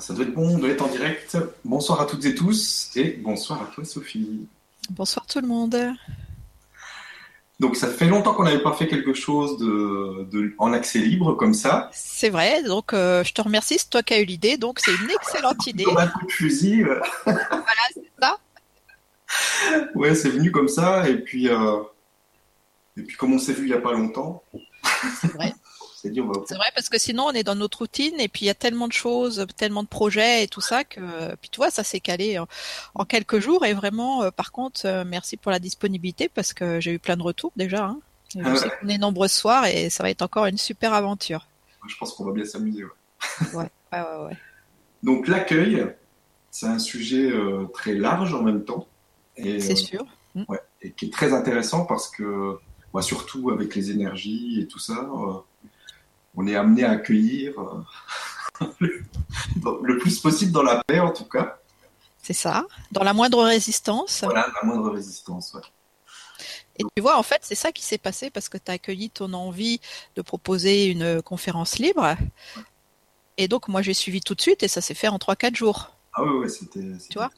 ça doit être bon, on doit être en direct. Bonsoir à toutes et tous et bonsoir à toi Sophie. Bonsoir tout le monde. Donc ça fait longtemps qu'on n'avait pas fait quelque chose de, en accès libre comme ça. C'est vrai, donc euh, je te remercie, c'est toi qui as eu l'idée, donc c'est une excellente idée. Comme un coup de fusil. voilà, c'est ça. Ouais, c'est venu comme ça et puis euh, et puis comme on s'est vu il n'y a pas longtemps. C'est vrai. C'est vrai parce que sinon on est dans notre routine et puis il y a tellement de choses, tellement de projets et tout ça que puis tu vois ça s'est calé en, quelques jours et vraiment euh, par contre euh, merci pour la disponibilité parce que j'ai eu plein de retours déjà. Hein. Ah on est nombreux ce soir et ça va être encore une super aventure. Je pense qu'on va bien s'amuser. Ouais. ouais, ouais, ouais, Donc l'accueil, c'est un sujet euh, très large en même temps. C'est sûr. Mm. Ouais, et qui est très intéressant parce que, moi, surtout avec les énergies et tout ça, on est amené à accueillir euh, le, plus possible dans la paix, en tout cas. C'est ça, dans la moindre résistance. Voilà, la moindre résistance, ouais. Et tu vois, en fait, c'est ça qui s'est passé parce que tu as accueilli ton envie de proposer une conférence libre. Et donc, moi, j'ai suivi tout de suite et ça s'est fait en 3-4 jours. Ah oui, oui, c'était. Tu vois?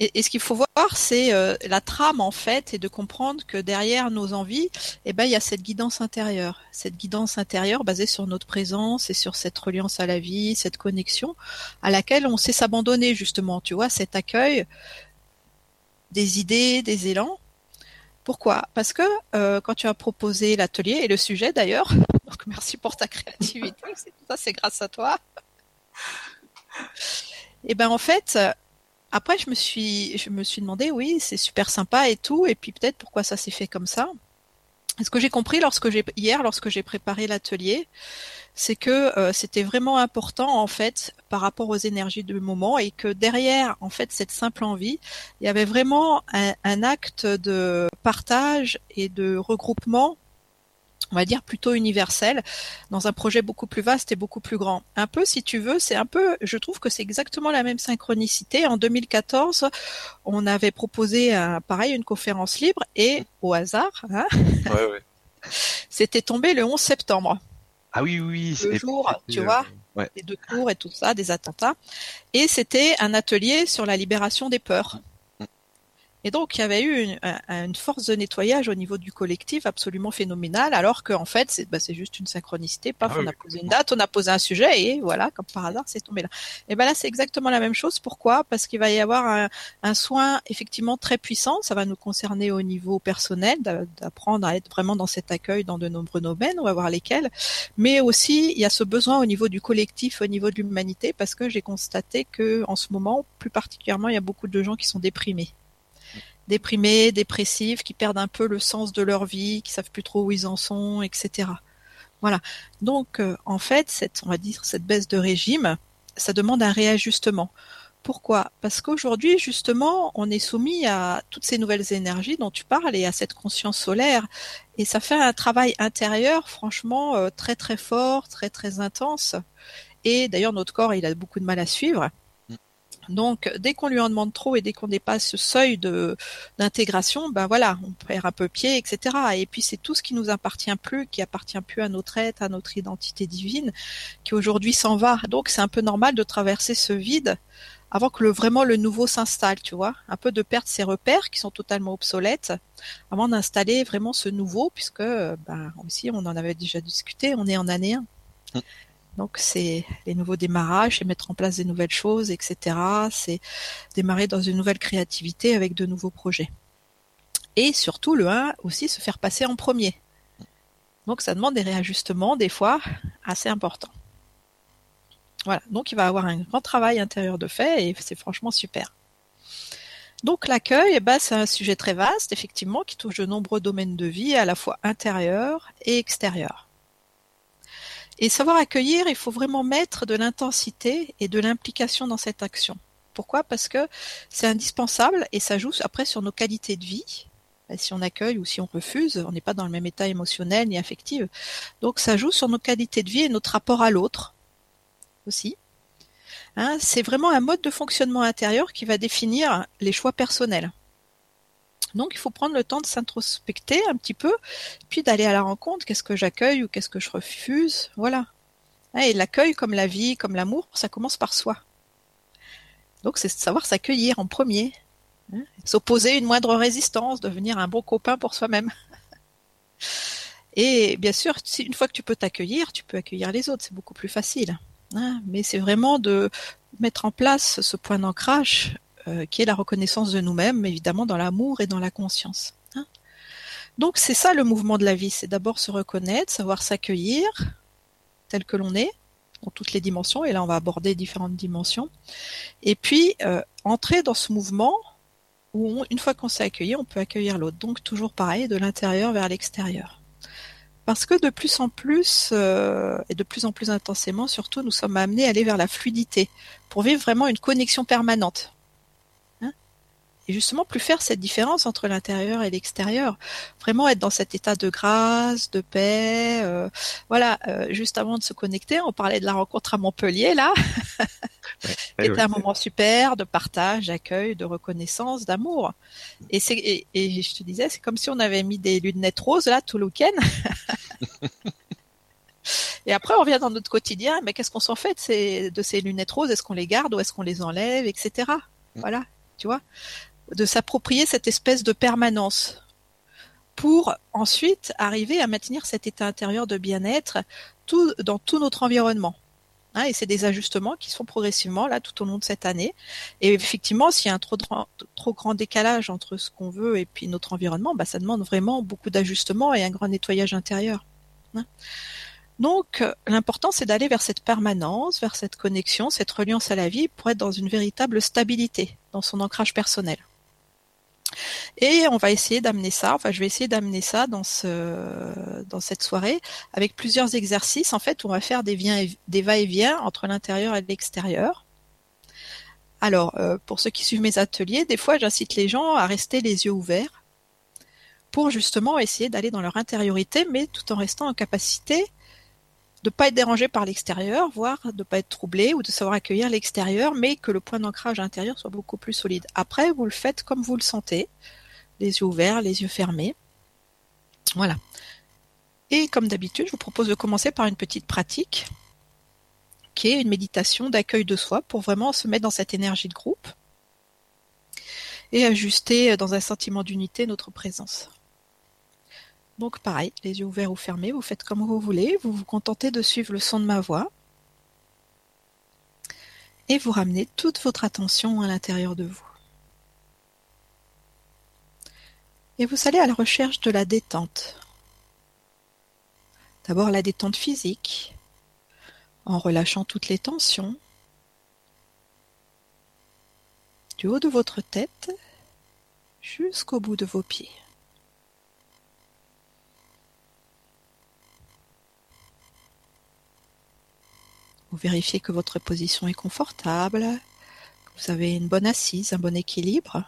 Et, ce qu'il faut voir, c'est euh, la trame en fait, et de comprendre que derrière nos envies, eh ben, il y a cette guidance intérieure, cette guidance intérieure basée sur notre présence et sur cette reliance à la vie, cette connexion à laquelle on sait s'abandonner justement. Tu vois, cet accueil des idées, des élans. Pourquoi? Parce que euh, quand tu as proposé l'atelier et le sujet d'ailleurs, donc merci pour ta créativité, ça c'est grâce à toi. Et eh ben en fait, après, je me suis, je me suis demandé, oui, c'est super sympa et tout, et puis peut-être pourquoi ça s'est fait comme ça. Ce que j'ai compris lorsque j'ai hier, lorsque j'ai préparé l'atelier, c'est que euh, c'était vraiment important en fait par rapport aux énergies du moment et que derrière en fait cette simple envie, il y avait vraiment un acte de partage et de regroupement on va dire plutôt universel dans un projet beaucoup plus vaste et beaucoup plus grand. Un peu, si tu veux, c'est un peu, je trouve que c'est exactement la même synchronicité. En 2014, on avait proposé un, pareil une conférence libre et au hasard, hein, c'était tombé le 11 septembre. Ah oui, oui, le jour, tu vois, les deux cours et tout ça, des attentats. Et c'était un atelier sur la libération des peurs. Et donc, il y avait eu une, force de nettoyage au niveau du collectif absolument phénoménale, alors qu'en fait, c'est bah, juste une synchronicité. Paf, ah on a posé une date, on a posé un sujet, et voilà, comme par hasard, c'est tombé là. Et ben là, c'est exactement la même chose. Pourquoi? Parce qu'il va y avoir un, soin effectivement très puissant. Ça va nous concerner au niveau personnel, d'apprendre à être vraiment dans cet accueil dans de nombreux domaines. On va voir lesquels. Mais aussi, il y a ce besoin au niveau du collectif, au niveau de l'humanité, parce que j'ai constaté que en ce moment, plus particulièrement, il y a beaucoup de gens qui sont déprimés déprimés, dépressifs, qui perdent un peu le sens de leur vie, qui savent plus trop où ils en sont, etc. Voilà. Donc, euh, en fait, cette, on va dire, cette baisse de régime, ça demande un réajustement. Pourquoi? Parce qu'aujourd'hui, justement, on est soumis à toutes ces nouvelles énergies dont tu parles et à cette conscience solaire. Et ça fait un travail intérieur, franchement, euh, très très fort, très très intense. Et d'ailleurs, notre corps, il a beaucoup de mal à suivre. Donc, dès qu'on lui en demande trop et dès qu'on dépasse ce seuil de d'intégration, ben voilà, on perd un peu pied, etc. Et puis c'est tout ce qui nous appartient plus, qui appartient plus à notre être, à notre identité divine, qui aujourd'hui s'en va. Donc, c'est un peu normal de traverser ce vide avant que le, vraiment le nouveau s'installe, tu vois, un peu de perdre ses repères qui sont totalement obsolètes, avant d'installer vraiment ce nouveau, puisque ben aussi on en avait déjà discuté, on est en année 1. Donc c'est les nouveaux démarrages, c'est mettre en place des nouvelles choses, etc. C'est démarrer dans une nouvelle créativité avec de nouveaux projets. Et surtout le 1 aussi se faire passer en premier. Donc ça demande des réajustements des fois assez importants. Voilà, donc il va avoir un grand travail intérieur de fait et c'est franchement super. Donc l'accueil, eh ben, c'est un sujet très vaste, effectivement, qui touche de nombreux domaines de vie, à la fois intérieur et extérieur. Et savoir accueillir, il faut vraiment mettre de l'intensité et de l'implication dans cette action. Pourquoi? Parce que c'est indispensable et ça joue après sur nos qualités de vie. Ben, si on accueille ou si on refuse, on n'est pas dans le même état émotionnel ni affectif. Donc ça joue sur nos qualités de vie et notre rapport à l'autre aussi. Hein, c'est vraiment un mode de fonctionnement intérieur qui va définir les choix personnels. Donc il faut prendre le temps de s'introspecter un petit peu, puis d'aller à la rencontre, qu'est-ce que j'accueille ou qu'est-ce que je refuse, voilà. Hein, et l'accueil, comme la vie, comme l'amour, ça commence par soi. Donc c'est savoir s'accueillir en premier, hein, s'opposer une moindre résistance, devenir un bon copain pour soi-même. Et bien sûr, une fois que tu peux t'accueillir, tu peux accueillir les autres, c'est beaucoup plus facile. Hein. mais c'est vraiment de mettre en place ce point d'ancrage euh, qui est la reconnaissance de nous-mêmes, évidemment dans l'amour et dans la conscience. Hein. Donc c'est ça le mouvement de la vie, c'est d'abord se reconnaître, savoir s'accueillir tel que l'on est, dans toutes les dimensions, et là on va aborder différentes dimensions, et puis euh, entrer dans ce mouvement où une fois qu'on s'est accueilli, on peut accueillir l'autre. Donc toujours pareil, de l'intérieur vers l'extérieur. Parce que de plus en plus, euh, et de plus en plus intensément surtout, nous sommes amenés à aller vers la fluidité, pour vivre vraiment une connexion permanente et justement plus faire cette différence entre l'intérieur et l'extérieur. Vraiment être dans cet état de grâce, de paix. Euh, voilà, euh, juste avant de se connecter, on parlait de la rencontre à Montpellier là. C'était un moment super de partage, d'accueil, de reconnaissance, d'amour. Et c'est et, je te disais, c'est comme si on avait mis des lunettes roses là tout le week-end. Et après, on revient dans notre quotidien. Mais qu'est-ce qu'on s'en fait de ces lunettes roses? Est-ce qu'on les garde ou est-ce qu'on les enlève, etc. Mm. Voilà, tu vois? De s'approprier cette espèce de permanence pour ensuite arriver à maintenir cet état intérieur de bien-être dans tout notre environnement. Hein, et c'est des ajustements qui sont progressivement là tout au long de cette année. Et effectivement, s'il y a un trop, trop grand décalage entre ce qu'on veut et puis notre environnement, bah, ça demande vraiment beaucoup d'ajustements et un grand nettoyage intérieur. Hein. Donc, l'important, c'est d'aller vers cette permanence, vers cette connexion, cette reliance à la vie pour être dans une véritable stabilité dans son ancrage personnel. Et on va essayer d'amener ça, enfin je vais essayer d'amener ça dans ce dans cette soirée avec plusieurs exercices en fait on va faire des, des va-et-vient entre l'intérieur et l'extérieur. Alors euh, pour ceux qui suivent mes ateliers, des fois j'incite les gens à rester les yeux ouverts pour justement essayer d'aller dans leur intériorité mais tout en restant en capacité de pas être dérangé par l'extérieur, voire de pas être troublé ou de savoir accueillir l'extérieur, mais que le point d'ancrage intérieur soit beaucoup plus solide. Après, vous le faites comme vous le sentez, les yeux ouverts, les yeux fermés. Voilà. Et comme d'habitude, je vous propose de commencer par une petite pratique qui est une méditation d'accueil de soi pour vraiment se mettre dans cette énergie de groupe et ajuster dans un sentiment d'unité notre présence. Donc pareil, les yeux ouverts ou fermés, vous faites comme vous voulez, vous vous contentez de suivre le son de ma voix et vous ramenez toute votre attention à l'intérieur de vous. Et vous allez à la recherche de la détente. D'abord la détente physique, en relâchant toutes les tensions, du haut de votre tête jusqu'au bout de vos pieds. Vous vérifiez que votre position est confortable, que vous avez une bonne assise, un bon équilibre.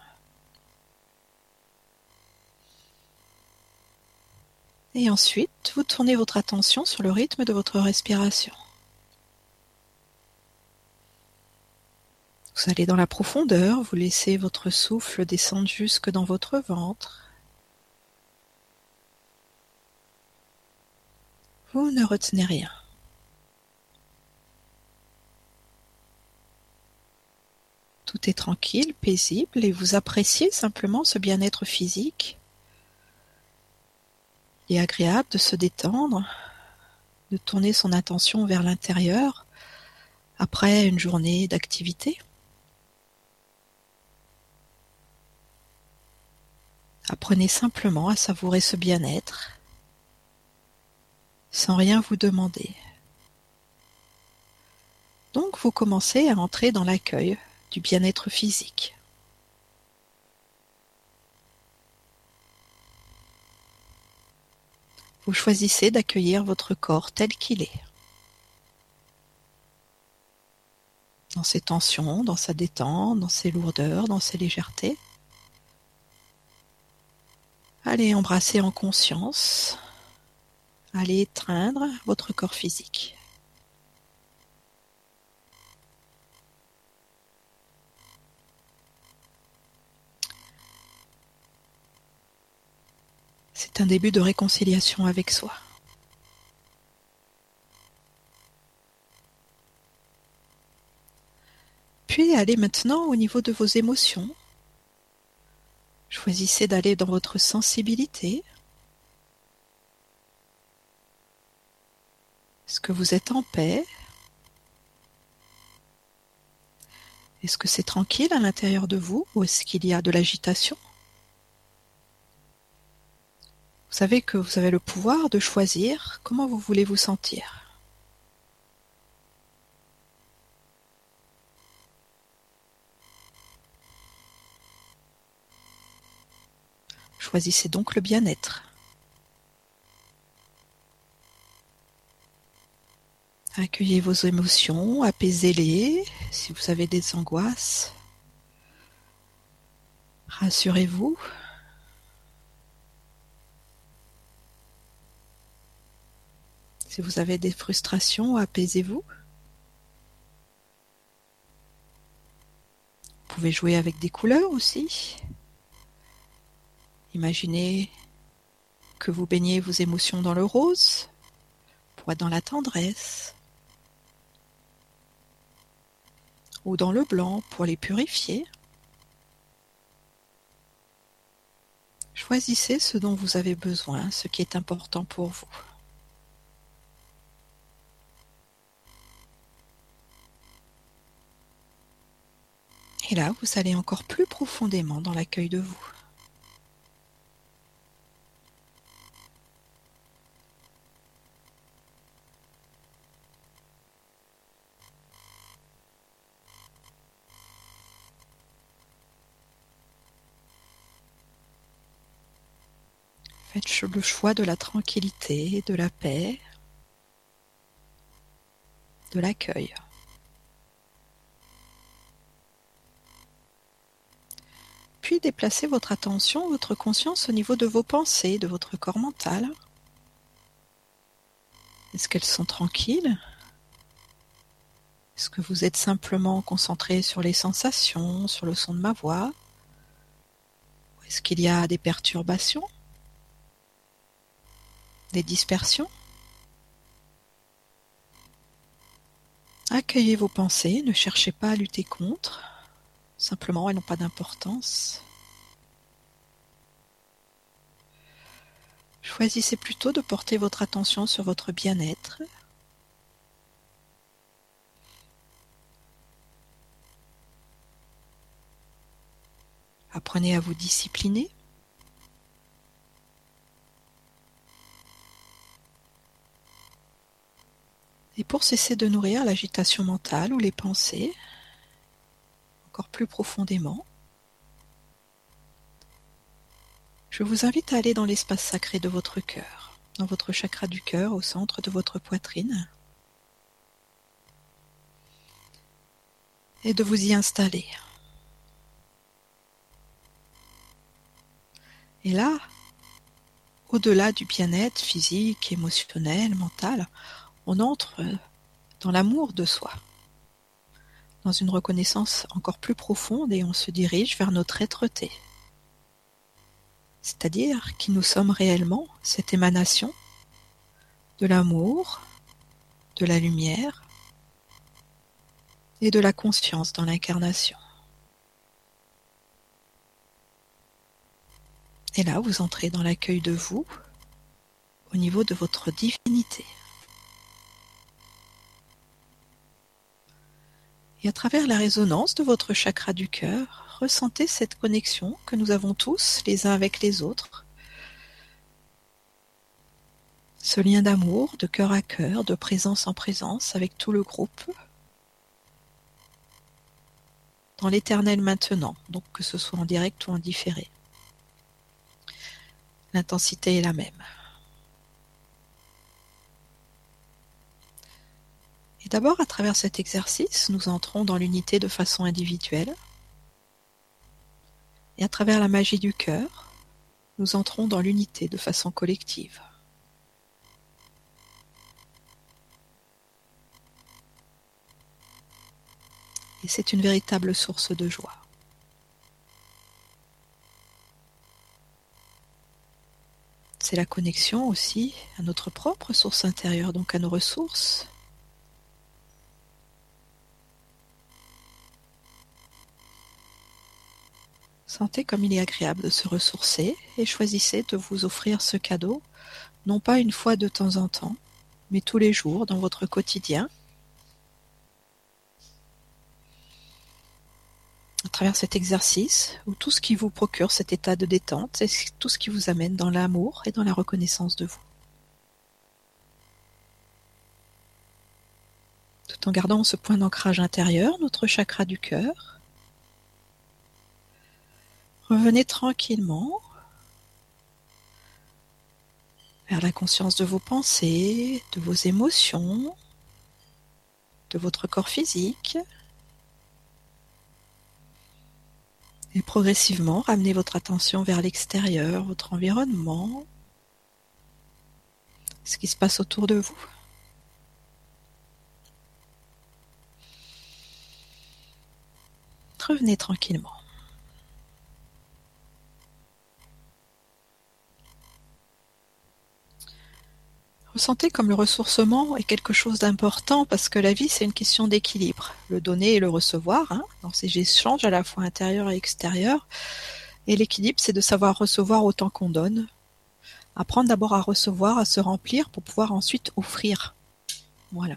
Et ensuite, vous tournez votre attention sur le rythme de votre respiration. Vous allez dans la profondeur, vous laissez votre souffle descendre jusque dans votre ventre. Vous ne retenez rien. Tout est tranquille, paisible et vous appréciez simplement ce bien-être physique. Il est agréable de se détendre, de tourner son attention vers l'intérieur après une journée d'activité. Apprenez simplement à savourer ce bien-être sans rien vous demander. Donc vous commencez à entrer dans l'accueil du bien-être physique. Vous choisissez d'accueillir votre corps tel qu'il est. Dans ses tensions, dans sa détente, dans ses lourdeurs, dans ses légèretés. Allez embrasser en conscience. Allez étreindre votre corps physique. C'est un début de réconciliation avec soi. Puis allez maintenant au niveau de vos émotions. Choisissez d'aller dans votre sensibilité. Est-ce que vous êtes en paix? Est-ce que c'est tranquille à l'intérieur de vous ou est-ce qu'il y a de l'agitation? Vous savez que vous avez le pouvoir de choisir comment vous voulez vous sentir. Choisissez donc le bien-être. Accueillez vos émotions, apaisez-les si vous avez des angoisses. Rassurez-vous. Si vous avez des frustrations, apaisez-vous. Vous pouvez jouer avec des couleurs aussi. Imaginez que vous baignez vos émotions dans le rose, pour dans la tendresse, ou dans le blanc pour les purifier. Choisissez ce dont vous avez besoin, ce qui est important pour vous. Et là, vous allez encore plus profondément dans l'accueil de vous. Faites le choix de la tranquillité, de la paix, de l'accueil. Puis déplacez votre attention, votre conscience au niveau de vos pensées, de votre corps mental. Est-ce qu'elles sont tranquilles? Est-ce que vous êtes simplement concentré sur les sensations, sur le son de ma voix? Est-ce qu'il y a des perturbations? Des dispersions? Accueillez vos pensées, ne cherchez pas à lutter contre, simplement elles n'ont pas d'importance. Choisissez plutôt de porter votre attention sur votre bien-être. Apprenez à vous discipliner. Et pour cesser de nourrir l'agitation mentale ou les pensées, plus profondément, je vous invite à aller dans l'espace sacré de votre cœur, dans votre chakra du cœur au centre de votre poitrine, et de vous y installer. Et là, au-delà du bien-être physique, émotionnel, mental, on entre dans l'amour de soi, dans une reconnaissance encore plus profonde et on se dirige vers notre être-té. C'est-à-dire qui nous sommes réellement, cette émanation de l'amour, de la lumière et de la conscience dans l'incarnation. Et là, vous entrez dans l'accueil de vous au niveau de votre divinité. Et à travers la résonance de votre chakra du cœur, ressentez cette connexion que nous avons tous les uns avec les autres. Ce lien d'amour, de cœur à cœur, de présence en présence avec tout le groupe. Dans l'éternel maintenant, donc que ce soit en direct ou en différé. L'intensité est la même. D'abord, à travers cet exercice, nous entrons dans l'unité de façon individuelle. Et à travers la magie du cœur, nous entrons dans l'unité de façon collective. Et c'est une véritable source de joie. C'est la connexion aussi à notre propre source intérieure, donc à nos ressources, Sentez comme il est agréable de se ressourcer et choisissez de vous offrir ce cadeau, non pas une fois de temps en temps, mais tous les jours dans votre quotidien, à travers cet exercice où tout ce qui vous procure cet état de détente, c'est tout ce qui vous amène dans l'amour et dans la reconnaissance de vous. Tout en gardant ce point d'ancrage intérieur, notre chakra du cœur, Revenez tranquillement vers la conscience de vos pensées, de vos émotions, de votre corps physique. Et progressivement, ramenez votre attention vers l'extérieur, votre environnement, ce qui se passe autour de vous. Revenez tranquillement. Ressentez comme le ressourcement est quelque chose d'important parce que la vie c'est une question d'équilibre, le donner et le recevoir, hein, dans ces échanges à la fois intérieurs et extérieurs. Et l'équilibre c'est de savoir recevoir autant qu'on donne, apprendre d'abord à recevoir, à se remplir pour pouvoir ensuite offrir. Voilà.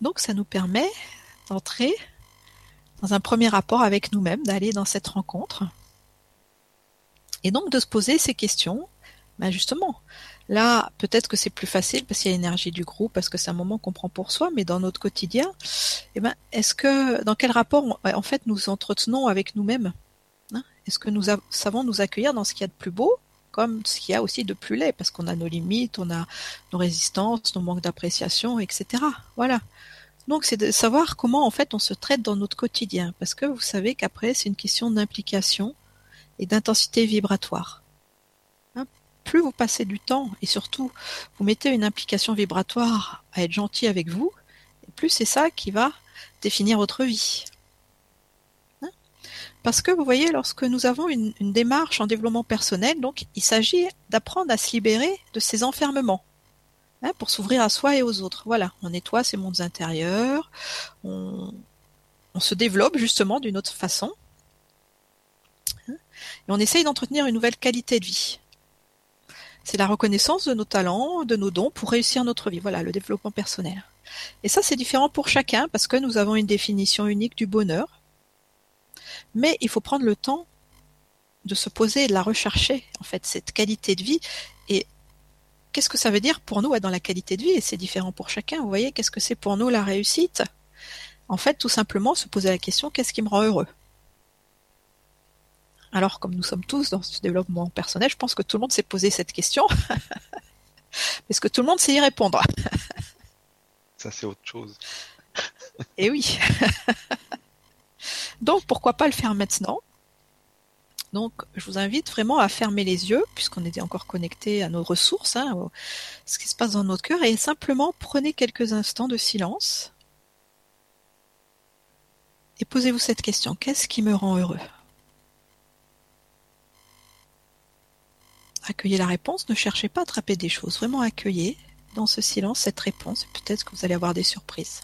Donc ça nous permet d'entrer dans un premier rapport avec nous-mêmes, d'aller dans cette rencontre. Et donc de se poser ces questions ben justement, là, peut-être que c'est plus facile parce qu'il y a l'énergie du groupe, parce que c'est un moment qu'on prend pour soi, mais dans notre quotidien, eh ben, est-ce que, dans quel rapport, en fait, nous entretenons avec nous-mêmes hein? Est-ce que nous savons nous accueillir dans ce qu'il y a de plus beau, comme ce qu'il y a aussi de plus laid, parce qu'on a nos limites, on a nos résistances, nos manques d'appréciation, etc. Voilà. Donc, c'est de savoir comment, en fait, on se traite dans notre quotidien, parce que vous savez qu'après, c'est une question d'implication et d'intensité vibratoire plus vous passez du temps et surtout vous mettez une implication vibratoire à être gentil avec vous, plus c'est ça qui va définir votre vie. Hein? Parce que vous voyez, lorsque nous avons une, démarche en développement personnel, donc il s'agit d'apprendre à se libérer de ces enfermements. Hein, pour s'ouvrir à soi et aux autres. Voilà, on nettoie ses mondes intérieurs, on, on se développe justement d'une autre façon, hein, et on essaye d'entretenir une nouvelle qualité de vie. C'est la reconnaissance de nos talents, de nos dons pour réussir notre vie. Voilà, le développement personnel. Et ça, c'est différent pour chacun parce que nous avons une définition unique du bonheur. Mais il faut prendre le temps de se poser et de la rechercher, en fait, cette qualité de vie. Et qu'est-ce que ça veut dire pour nous dans la qualité de vie? Et c'est différent pour chacun. Vous voyez, qu'est-ce que c'est pour nous la réussite? En fait, tout simplement se poser la question, qu'est-ce qui me rend heureux? Alors, comme nous sommes tous dans ce développement personnel, je pense que tout le monde s'est posé cette question. Parce que tout le monde sait y répondre? Ça, c'est autre chose. Et eh oui. Donc, pourquoi pas le faire maintenant? Donc, je vous invite vraiment à fermer les yeux, puisqu'on est encore connecté à nos ressources, hein, ce qui se passe dans notre cœur, et simplement prenez quelques instants de silence et posez-vous cette question qu'est-ce qui me rend heureux? Accueillez la réponse, ne cherchez pas à attraper des choses, vraiment accueillez dans ce silence cette réponse. Peut-être que vous allez avoir des surprises.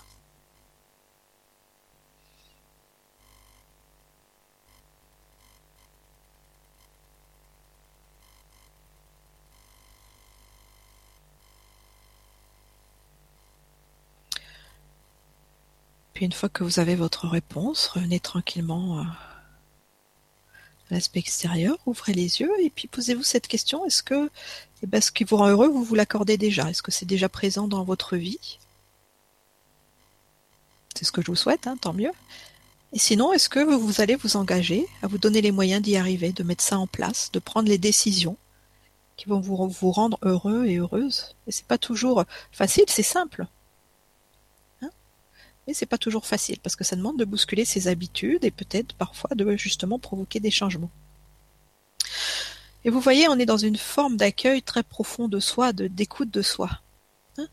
Puis une fois que vous avez votre réponse, revenez tranquillement euh, l'aspect extérieur, ouvrez les yeux et puis posez-vous cette question est-ce que eh ben, ce qui vous rend heureux, vous vous l'accordez déjà? Est-ce que c'est déjà présent dans votre vie? C'est ce que je vous souhaite, hein, tant mieux. Et sinon, est-ce que vous allez vous engager à vous donner les moyens d'y arriver, de mettre ça en place, de prendre les décisions qui vont vous, rendre heureux et heureuse? Et c'est pas toujours facile, c'est simple. Mais c'est pas toujours facile parce que ça demande de bousculer ses habitudes et peut-être parfois de justement provoquer des changements. Et vous voyez, on est dans une forme d'accueil très profond de soi, de d'écoute de soi. Hein.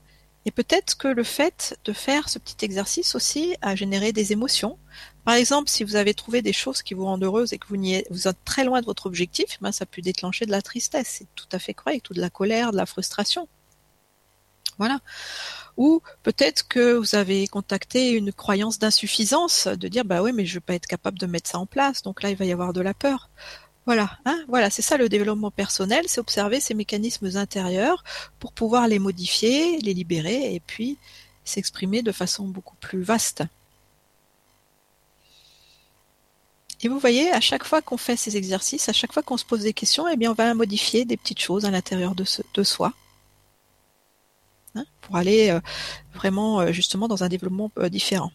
et peut-être que le fait de faire ce petit exercice aussi a généré des émotions. Par exemple, si vous avez trouvé des choses qui vous rendent heureuse et que vous, êtes très loin de votre objectif, ben ça peut déclencher de la tristesse. C'est tout à fait correct, ou de la colère, de la frustration. Voilà Ou peut-être que vous avez contacté une croyance d'insuffisance, de dire bah oui mais je vais pas être capable de mettre ça en place, donc là il va y avoir de la peur. Voilà, hein, voilà, c'est ça le développement personnel, c'est observer ces mécanismes intérieurs pour pouvoir les modifier, les libérer et puis s'exprimer de façon beaucoup plus vaste. Et vous voyez, à chaque fois qu'on fait ces exercices, à chaque fois qu'on se pose des questions, eh bien, on va modifier des petites choses à l'intérieur de, soi. Hein, pour aller euh, vraiment euh, justement dans un développement euh, différent.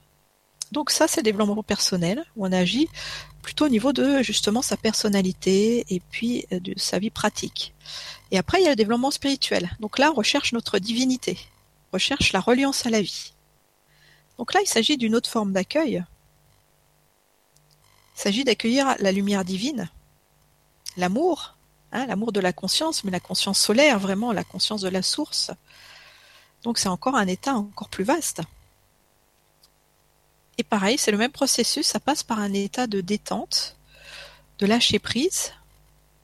Donc ça, c'est le développement personnel, où on agit plutôt au niveau de justement sa personnalité et puis de sa vie pratique. Et après, il y a le développement spirituel. Donc là, on recherche notre divinité, on recherche la reliance à la vie. Donc là, il s'agit d'une autre forme d'accueil il s'agit d'accueillir la lumière divine, l'amour, hein, l'amour de la conscience, mais la conscience solaire, vraiment la conscience de la source. Donc c'est encore un état encore plus vaste. Et pareil, c'est le même processus, ça passe par un état de détente, de lâcher prise,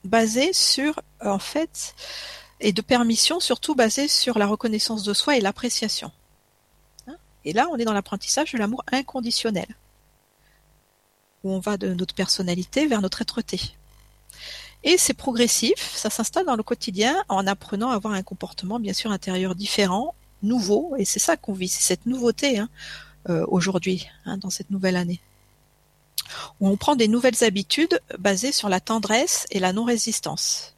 basé sur, en fait, et de permission, surtout basé sur la reconnaissance de soi et l'appréciation. Hein? Et là, on est dans l'apprentissage de l'amour inconditionnel où on va de notre personnalité vers notre êtreté. Et c'est progressif, ça s'installe dans le quotidien en apprenant à avoir un comportement bien sûr intérieur différent, nouveau, et c'est ça qu'on vit, c'est cette nouveauté hein, euh, aujourd'hui, hein, dans cette nouvelle année. On prend des nouvelles habitudes basées sur la tendresse et la non-résistance.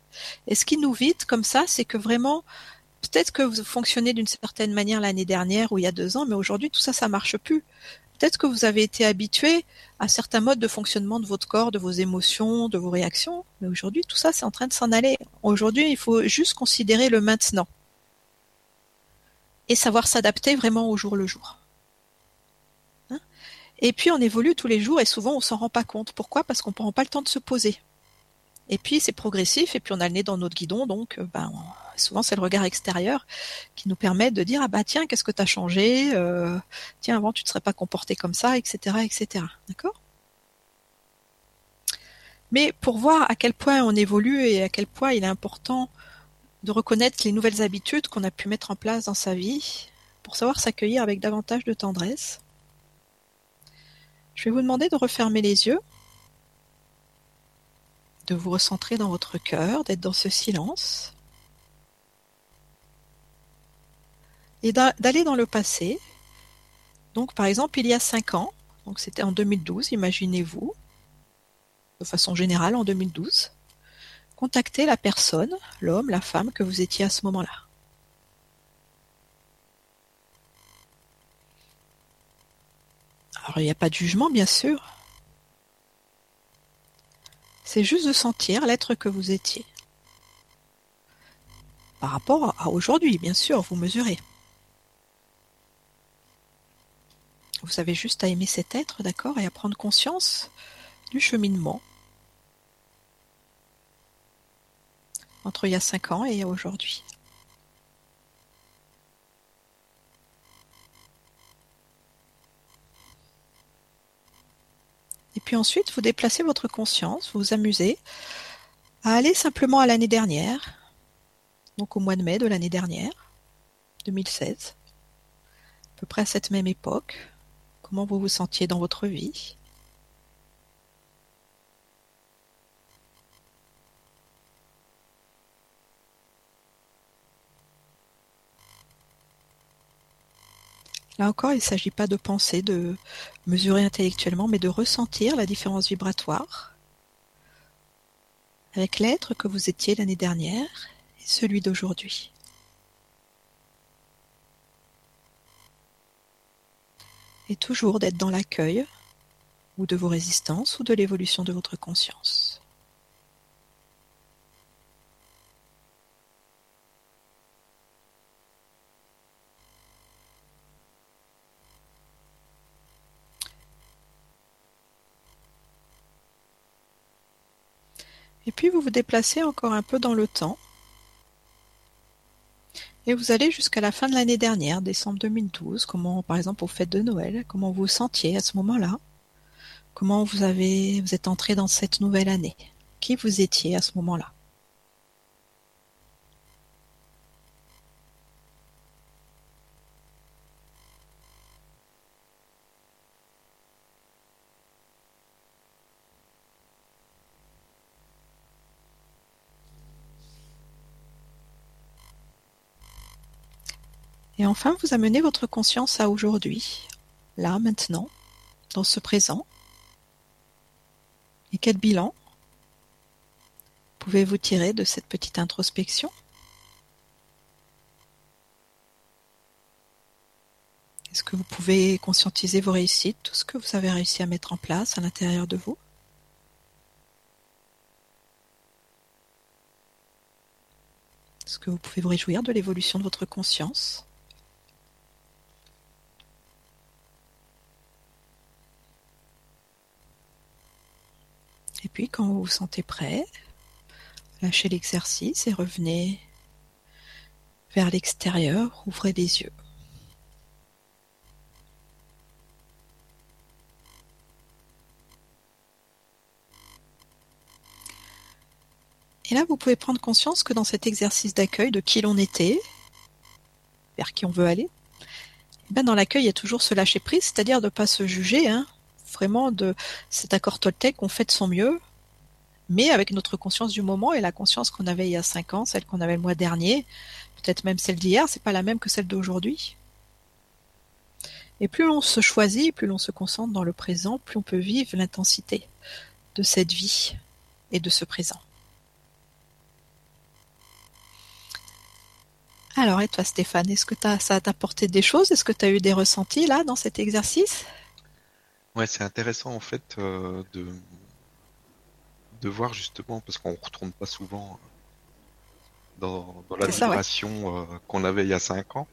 Et ce qui nous vide comme ça, c'est que vraiment, peut-être que vous fonctionnez d'une certaine manière l'année dernière ou il y a deux ans, mais aujourd'hui tout ça, ça marche plus. Peut-être que vous avez été habitué à certains modes de fonctionnement de votre corps, de vos émotions, de vos réactions, mais aujourd'hui tout ça c'est en train de s'en aller. Aujourd'hui il faut juste considérer le maintenant et savoir s'adapter vraiment au jour le jour. Hein? Et puis on évolue tous les jours et souvent on s'en rend pas compte. Pourquoi? Parce qu'on ne prend pas le temps de se poser. Et puis c'est progressif et puis on a le nez dans notre guidon, donc euh, ben, souvent c'est le regard extérieur qui nous permet de dire ah bah tiens qu'est-ce que tu as changé, euh, tiens avant tu ne serais pas comporté comme ça, etc. etc. D'accord? Mais pour voir à quel point on évolue et à quel point il est important de reconnaître les nouvelles habitudes qu'on a pu mettre en place dans sa vie, pour savoir s'accueillir avec davantage de tendresse, je vais vous demander de refermer les yeux de vous recentrer dans votre cœur, d'être dans ce silence et d'aller dans le passé. Donc par exemple, il y a cinq ans, donc c'était en 2012, imaginez-vous, de façon générale en 2012, contactez la personne, l'homme, la femme que vous étiez à ce moment-là. Alors il n'y a pas de jugement bien sûr, c'est juste de sentir l'être que vous étiez. Par rapport à aujourd'hui, bien sûr, vous mesurez. Vous avez juste à aimer cet être, d'accord, et à prendre conscience du cheminement entre il y a cinq ans et aujourd'hui. Et puis ensuite, vous déplacez votre conscience, vous vous amusez à aller simplement à l'année dernière, donc au mois de mai de l'année dernière, 2016, à peu près à cette même époque, comment vous vous sentiez dans votre vie. Là encore, il ne s'agit pas de penser, de mesurer intellectuellement, mais de ressentir la différence vibratoire avec l'être que vous étiez l'année dernière et celui d'aujourd'hui. Et toujours d'être dans l'accueil ou de vos résistances ou de l'évolution de votre conscience. Et puis vous vous déplacez encore un peu dans le temps. Et vous allez jusqu'à la fin de l'année dernière, décembre 2012, comment, par exemple, aux fêtes de Noël, comment vous vous sentiez à ce moment-là, comment vous avez, vous êtes entré dans cette nouvelle année, qui vous étiez à ce moment-là? Et enfin, vous amenez votre conscience à aujourd'hui, là, maintenant, dans ce présent. Et quel bilan pouvez-vous tirer de cette petite introspection? Est-ce que vous pouvez conscientiser vos réussites, tout ce que vous avez réussi à mettre en place à l'intérieur de vous? Est-ce que vous pouvez vous réjouir de l'évolution de votre conscience? Et puis quand vous vous sentez prêt, lâchez l'exercice et revenez vers l'extérieur, ouvrez les yeux. Et là, vous pouvez prendre conscience que dans cet exercice d'accueil de qui l'on était, vers qui on veut aller, eh ben dans l'accueil, il y a toujours ce lâcher prise, c'est-à-dire de ne pas se juger, hein, vraiment de cet accord Toltec, on fait de son mieux, mais avec notre conscience du moment et la conscience qu'on avait il y a cinq ans, celle qu'on avait le mois dernier, peut-être même celle d'hier, c'est pas la même que celle d'aujourd'hui. Et plus on se choisit, plus l'on se concentre dans le présent, plus on peut vivre l'intensité de cette vie et de ce présent. Alors, et toi Stéphane, est-ce que ça t'a apporté des choses? Est-ce que tu as eu des ressentis là dans cet exercice? Ouais, c'est intéressant en fait euh, de, de voir justement, parce qu'on ne retourne pas souvent dans, la vibration euh, qu'on avait il y a cinq ans.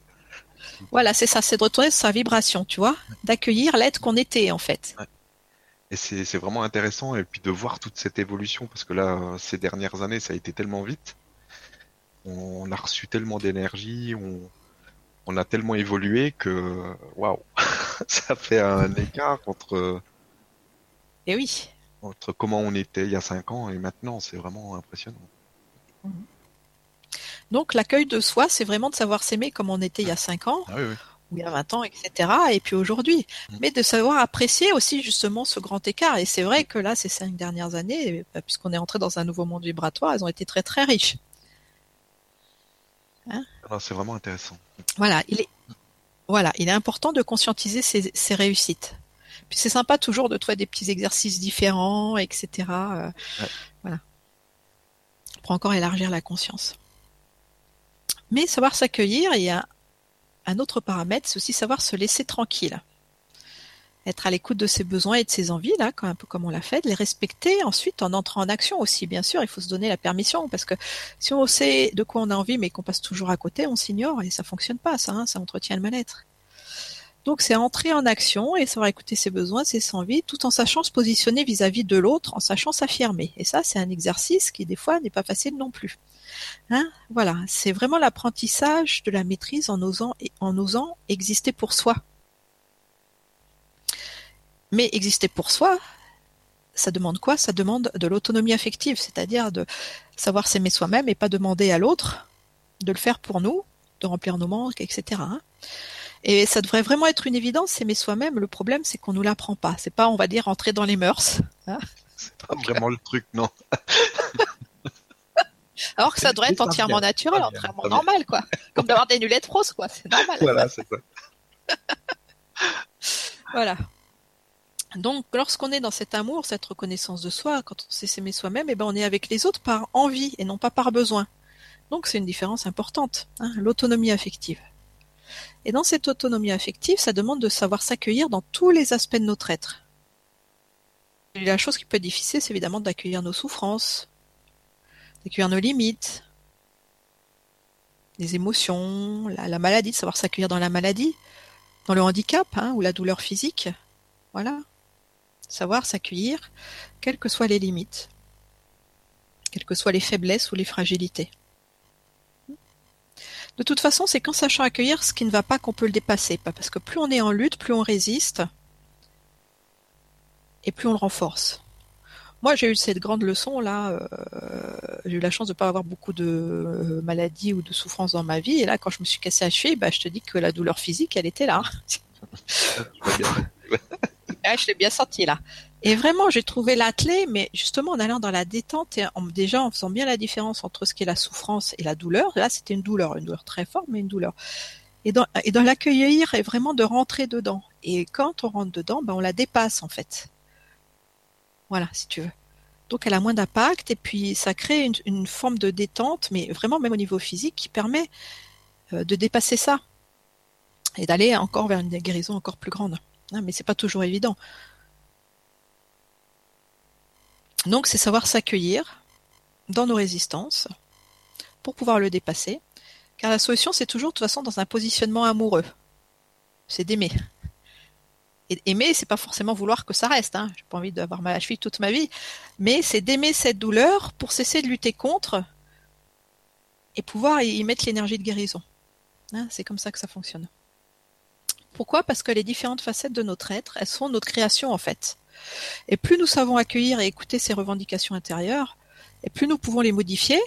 Voilà, c'est ça, c'est de retourner sur sa vibration, tu vois, d'accueillir l'être qu'on était en fait. Et c'est vraiment intéressant, et puis de voir toute cette évolution, parce que là, ces dernières années, ça a été tellement vite. On a reçu tellement d'énergie, on, on a tellement évolué que waouh, ça fait un écart entre. Et oui. Entre comment on était il y a cinq ans et maintenant, c'est vraiment impressionnant. Mhm. Donc l'accueil de soi, c'est vraiment de savoir s'aimer comme on était il y a cinq ans, ah ou il y a 20 ans, etc. Et puis aujourd'hui, mhm. mais de savoir apprécier aussi justement ce grand écart. Et c'est vrai que là, ces cinq dernières années, bah, puisqu'on est entré dans un nouveau monde vibratoire, elles ont été très très riches. Hein ah, c'est vraiment intéressant. Voilà, il est, voilà, il est important de conscientiser ses, réussites. Puis c'est sympa toujours de trouver des petits exercices différents, etc. Euh, voilà. Pour encore élargir la conscience. Mais savoir s'accueillir, il y a un autre paramètre, c'est aussi savoir se laisser tranquille être à l'écoute de ses besoins et de ses envies, là, un peu comme on l'a fait, de les respecter ensuite en entrant en action aussi, bien sûr, il faut se donner la permission, parce que si on sait de quoi on a envie mais qu'on passe toujours à côté, on s'ignore et ça fonctionne pas, ça, hein, ça entretient le mal-être. Donc c'est entrer en action et savoir écouter ses besoins, ses envies, tout en sachant se positionner vis-à-vis de l'autre, en sachant s'affirmer. Et ça, c'est un exercice qui des fois n'est pas facile non plus. Hein voilà, c'est vraiment l'apprentissage de la maîtrise en osant, en osant exister pour soi mais exister pour soi, ça demande quoi? Ça demande de l'autonomie affective, c'est-à-dire de savoir s'aimer soi-même et pas demander à l'autre de le faire pour nous, de remplir nos manques, etc. Hein. et ça devrait vraiment être une évidence, s'aimer soi-même. Le problème, c'est qu'on nous l'apprend pas. C'est pas, on va dire, entrer dans les mœurs. Hein. c'est pas vraiment le truc, non. Alors que ça devrait être entièrement naturel, entièrement normal, quoi. Comme d'avoir des nulettes roses, quoi. C'est normal. Voilà, c'est ça. voilà. Donc, lorsqu'on est dans cet amour, cette reconnaissance de soi, quand on sait s'aimer soi-même, eh ben, on est avec les autres par envie et non pas par besoin. Donc, c'est une différence importante, hein, l'autonomie affective. Et dans cette autonomie affective, ça demande de savoir s'accueillir dans tous les aspects de notre être. La chose qui peut être difficile, c'est évidemment d'accueillir nos souffrances, d'accueillir nos limites, les émotions, la, maladie, de savoir s'accueillir dans la maladie, dans le handicap hein, ou la douleur physique. Voilà savoir s'accueillir, quelles que soient les limites, quelles que soient les faiblesses ou les fragilités. De toute façon, c'est qu'en sachant accueillir ce qui ne va pas qu'on peut le dépasser, pas parce que plus on est en lutte, plus on résiste, et plus on le renforce. Moi, j'ai eu cette grande leçon là. Euh, j'ai eu la chance de ne pas avoir beaucoup de euh, maladies ou de souffrances dans ma vie. Et là, quand je me suis cassé la cheville, bah, je te dis que la douleur physique, elle était là. Ah, je l'ai bien senti là. Et vraiment, j'ai trouvé la clé, mais justement en allant dans la détente et en, déjà en faisant bien la différence entre ce qui est la souffrance et la douleur. Là, c'était une douleur, une douleur très forte, mais une douleur. Et dans, et dans l'accueillir est vraiment de rentrer dedans. Et quand on rentre dedans, ben on la dépasse en fait. Voilà, si tu veux. Donc elle a moins d'impact et puis ça crée une, une, forme de détente, mais vraiment même au niveau physique, qui permet euh, de dépasser ça et d'aller encore vers une guérison encore plus grande. Mais c'est pas toujours évident. Donc c'est savoir s'accueillir dans nos résistances pour pouvoir le dépasser. Car la solution, c'est toujours de toute façon dans un positionnement amoureux. C'est d'aimer. Et aimer, c'est pas forcément vouloir que ça reste. Hein. J'ai pas envie d'avoir mal à la cheville toute ma vie, mais c'est d'aimer cette douleur pour cesser de lutter contre et pouvoir y mettre l'énergie de guérison. Hein, c'est comme ça que ça fonctionne. Pourquoi? Parce que les différentes facettes de notre être, elles sont notre création en fait. Et plus nous savons accueillir et écouter ces revendications intérieures, et plus nous pouvons les modifier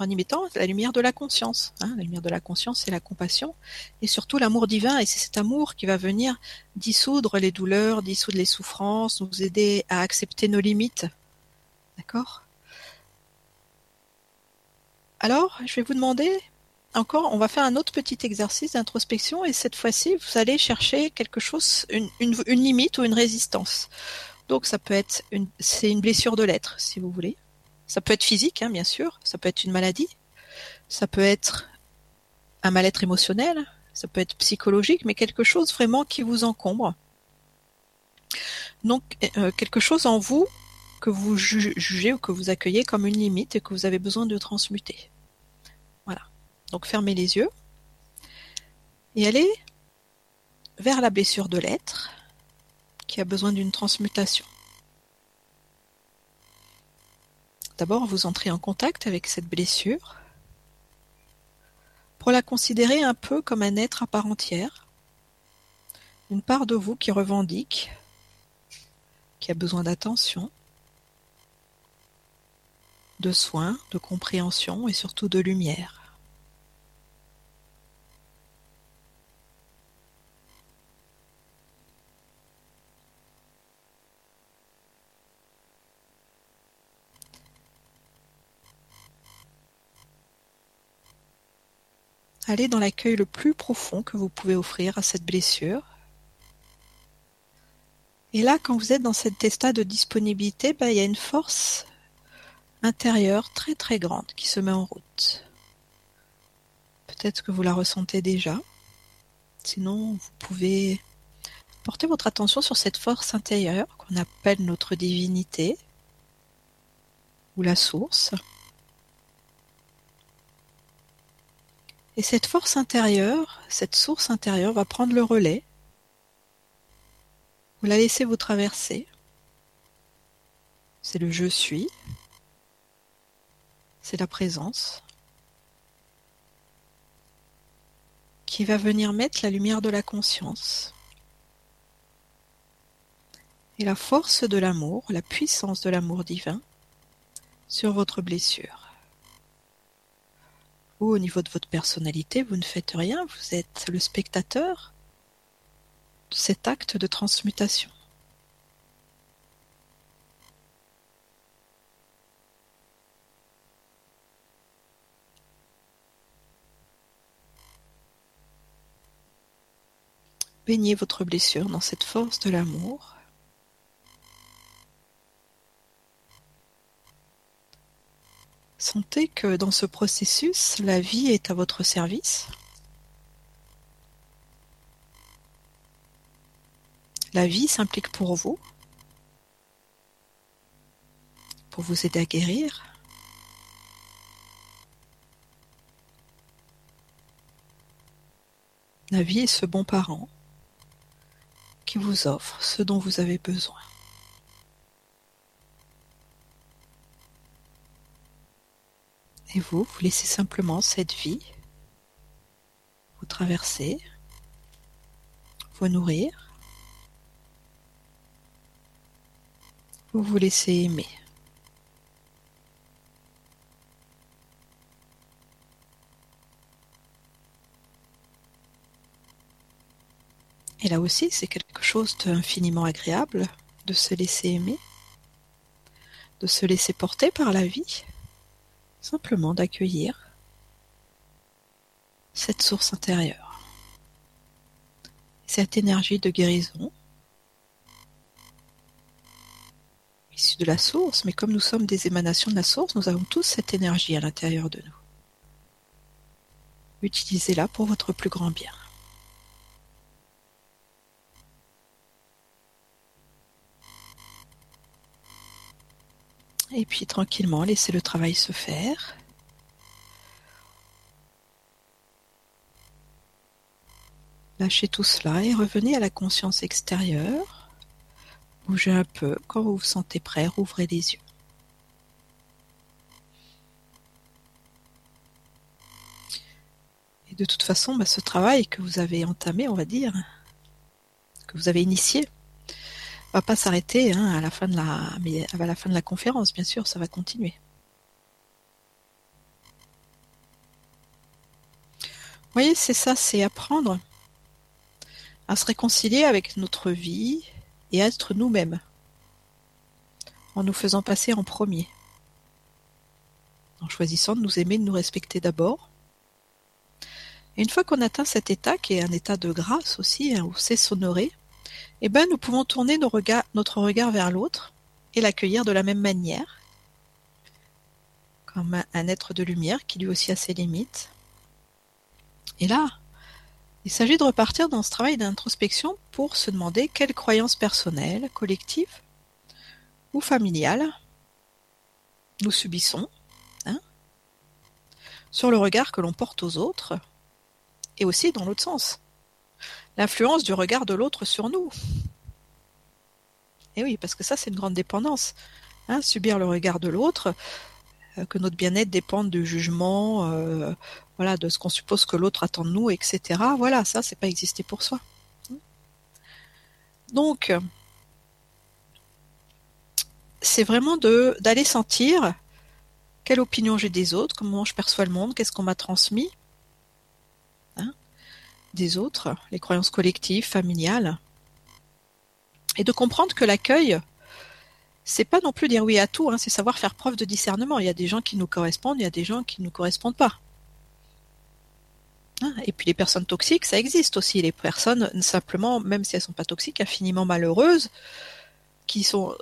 en y mettant la lumière de la conscience. Hein. La lumière de la conscience, c'est la compassion et surtout l'amour divin. Et c'est cet amour qui va venir dissoudre les douleurs, dissoudre les souffrances, nous aider à accepter nos limites. D'accord? Alors, je vais vous demander encore, on va faire un autre petit exercice d'introspection et cette fois-ci, vous allez chercher quelque chose, une, limite ou une résistance. Donc ça peut être une, c'est une blessure de l'être, si vous voulez. Ça peut être physique, hein, bien sûr. Ça peut être une maladie. Ça peut être un mal-être émotionnel. Ça peut être psychologique, mais quelque chose vraiment qui vous encombre. Donc, euh, quelque chose en vous que vous jugez ou que vous accueillez comme une limite et que vous avez besoin de transmuter. Donc, fermez les yeux et allez vers la blessure de l'être qui a besoin d'une transmutation. D'abord, vous entrez en contact avec cette blessure pour la considérer un peu comme un être à part entière, une part de vous qui revendique, qui a besoin d'attention, de soins, de compréhension et surtout de lumière. Allez dans l'accueil le plus profond que vous pouvez offrir à cette blessure. Et là, quand vous êtes dans cet état de disponibilité, bah, il y a une force intérieure très très grande qui se met en route. Peut-être que vous la ressentez déjà. Sinon, vous pouvez porter votre attention sur cette force intérieure qu'on appelle notre divinité ou la source. Et cette force intérieure, cette source intérieure va prendre le relais. Vous la laissez vous traverser. C'est le je suis. C'est la présence. Qui va venir mettre la lumière de la conscience. Et la force de l'amour, la puissance de l'amour divin sur votre blessure au niveau de votre personnalité, vous ne faites rien, vous êtes le spectateur de cet acte de transmutation. Baignez votre blessure dans cette force de l'amour. Sentez que dans ce processus, la vie est à votre service. La vie s'implique pour vous, pour vous aider à guérir. La vie est ce bon parent qui vous offre ce dont vous avez besoin. Et vous, vous laissez simplement cette vie. Vous traverser, vous nourrir, vous vous laissez aimer. Et là aussi, c'est quelque chose d'infiniment agréable de se laisser aimer, de se laisser porter par la vie simplement d'accueillir cette source intérieure. cette énergie de guérison issue de la source, mais comme nous sommes des émanations de la source, nous avons tous cette énergie à l'intérieur de nous. Utilisez-la pour votre plus grand bien. Et puis tranquillement, laissez le travail se faire. Lâchez tout cela et revenez à la conscience extérieure. Bougez un peu. Quand vous vous sentez prêt, rouvrez les yeux. Et de toute façon, bah, ce travail que vous avez entamé, on va dire, que vous avez initié, va pas s'arrêter hein, à la fin de la, mais à la fin de la conférence, bien sûr, ça va continuer. Vous voyez, c'est ça, c'est apprendre à se réconcilier avec notre vie et à être nous-mêmes, en nous faisant passer en premier, en choisissant de nous aimer, de nous respecter d'abord. Et une fois qu'on atteint cet état, qui est un état de grâce aussi, hein, où c'est s'honorer, eh ben, nous pouvons tourner notre regard vers l'autre et l'accueillir de la même manière, comme un, un être de lumière qui lui aussi a ses limites. Et là, il s'agit de repartir dans ce travail d'introspection pour se demander quelles croyances personnelles, collectives ou familiales nous subissons hein, sur le regard que l'on porte aux autres et aussi dans l'autre sens. L'influence du regard de l'autre sur nous. Et oui, parce que ça c'est une grande dépendance. Hein, subir le regard de l'autre, euh, que notre bien-être dépende du jugement, euh, voilà, de ce qu'on suppose que l'autre attend de nous, etc. Voilà, ça, c'est pas exister pour soi. Donc, c'est vraiment d'aller sentir quelle opinion j'ai des autres, comment je perçois le monde, qu'est-ce qu'on m'a transmis des autres, les croyances collectives, familiales, et de comprendre que l'accueil, c'est pas non plus dire oui à tout, hein, c'est savoir faire preuve de discernement. Il y a des gens qui nous correspondent, il y a des gens qui ne nous correspondent pas. Hein, et puis les personnes toxiques, ça existe aussi. Les personnes, simplement, même si elles sont pas toxiques, infiniment malheureuses, qui sont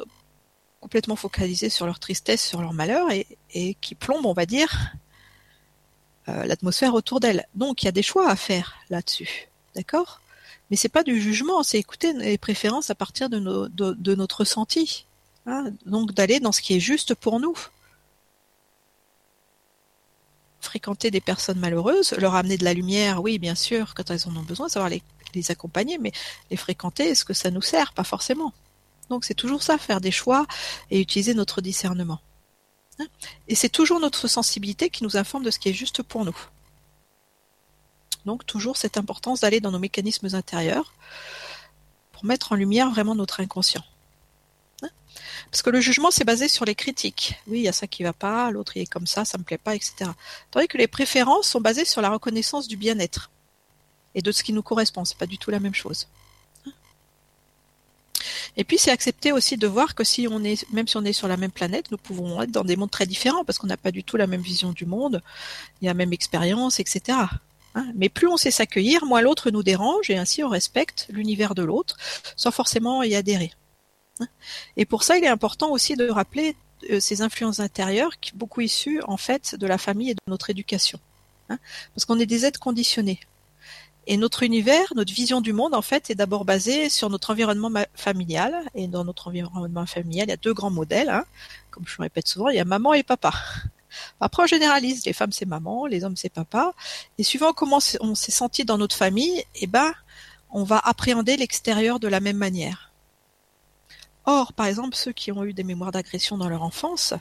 complètement focalisées sur leur tristesse, sur leur malheur, et, qui plombent, on va dire, euh, l'atmosphère autour d'elles. Donc il y a des choix à faire là-dessus. D'accord? Mais c'est pas du jugement, c'est écouter les préférences à partir de, de notre ressenti. Hein, donc d'aller dans ce qui est juste pour nous. Fréquenter des personnes malheureuses, leur amener de la lumière, oui, bien sûr, quand elles en ont besoin, savoir les, les accompagner, mais les fréquenter, est-ce que ça nous sert? Pas forcément. Donc c'est toujours ça, faire des choix et utiliser notre discernement. Et c'est toujours notre sensibilité qui nous informe de ce qui est juste pour nous. Donc toujours cette importance d'aller dans nos mécanismes intérieurs pour mettre en lumière vraiment notre inconscient. Parce que le jugement, c'est basé sur les critiques. Oui, il y a ça qui va pas, l'autre il est comme ça, ça me plaît pas, etc. Tandis que les préférences sont basées sur la reconnaissance du bien-être et de ce qui nous correspond. C'est pas du tout la même chose. Et puis c'est accepter aussi de voir que si on est, même si on est sur la même planète, nous pouvons être dans des mondes très différents parce qu'on n'a pas du tout la même vision du monde, il y a la même expérience, etc. Hein. Mais plus on sait s'accueillir, moins l'autre nous dérange et ainsi on respecte l'univers de l'autre sans forcément y adhérer. Et pour ça, il est important aussi de rappeler euh, ces influences intérieures, qui beaucoup issues en fait de la famille et de notre éducation, hein. parce qu'on est des êtres conditionnés. Et notre univers, notre vision du monde, en fait, est d'abord basée sur notre environnement familial. Et dans notre environnement familial, il y a deux grands modèles. Hein. Comme je le répète souvent, il y a maman et papa. Après, on généralise. Les femmes, c'est maman, les hommes, c'est papa. Et suivant comment on s'est senti dans notre famille, eh ben, on va appréhender l'extérieur de la même manière. Or, par exemple, ceux qui ont eu des mémoires d'agression dans leur enfance,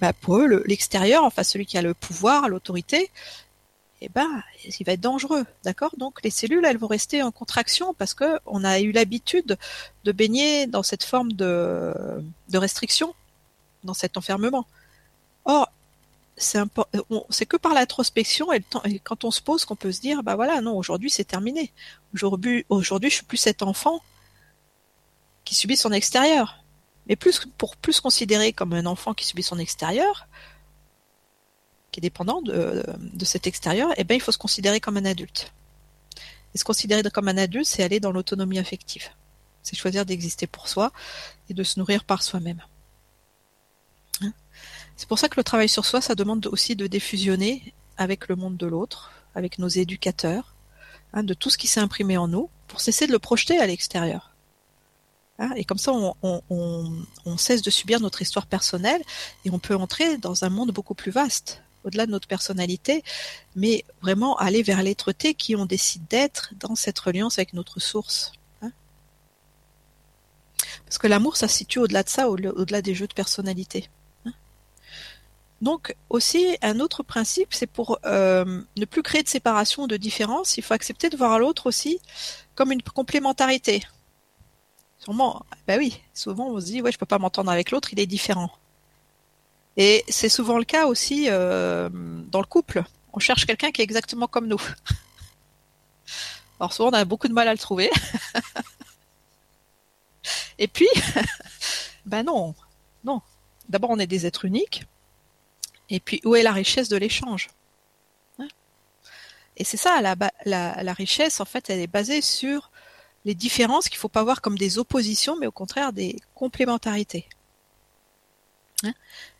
bah pour eux, l'extérieur, enfin celui qui a le pouvoir, l'autorité, eh ben, il va être dangereux, d'accord? Donc les cellules, elles vont rester en contraction parce que on a eu l'habitude de baigner dans cette forme de, restriction, dans cet enfermement. Or, c'est que par l'introspection et, et, quand on se pose qu'on peut se dire, bah voilà, non, aujourd'hui c'est terminé. Aujourd'hui, aujourd'hui, je suis plus cet enfant qui subit son extérieur. Mais plus pour plus considérer comme un enfant qui subit son extérieur, qui est dépendant de, de cet extérieur, eh ben il faut se considérer comme un adulte. Et se considérer comme un adulte, c'est aller dans l'autonomie affective. C'est choisir d'exister pour soi et de se nourrir par soi-même. Hein c'est pour ça que le travail sur soi, ça demande aussi de défusionner avec le monde de l'autre, avec nos éducateurs, hein, de tout ce qui s'est imprimé en nous, pour cesser de le projeter à l'extérieur. Hein, et comme ça, on, cesse de subir notre histoire personnelle et on peut entrer dans un monde beaucoup plus vaste, au-delà de notre personnalité, mais vraiment aller vers l'être-té qui on décide d'être dans cette reliance avec notre source. Hein. Parce que l'amour, ça se situe au-delà de ça, au-delà des jeux de personnalité. Hein. Donc aussi, un autre principe, c'est pour euh, ne plus créer de séparation, de différence, il faut accepter de voir l'autre aussi comme une complémentarité. Sûrement, bah oui, souvent on se dit ouais je peux pas m'entendre avec l'autre, il est différent. Et c'est souvent le cas aussi euh, dans le couple. On cherche quelqu'un qui est exactement comme nous. Alors souvent on a beaucoup de mal à le trouver. Et puis, ben non, non. D'abord on est des êtres uniques. Et puis où est la richesse de l'échange? Hein? Et c'est ça, la, richesse en fait, elle est basée sur les différences qu'il ne faut pas voir comme des oppositions, mais au contraire des complémentarités. Hein?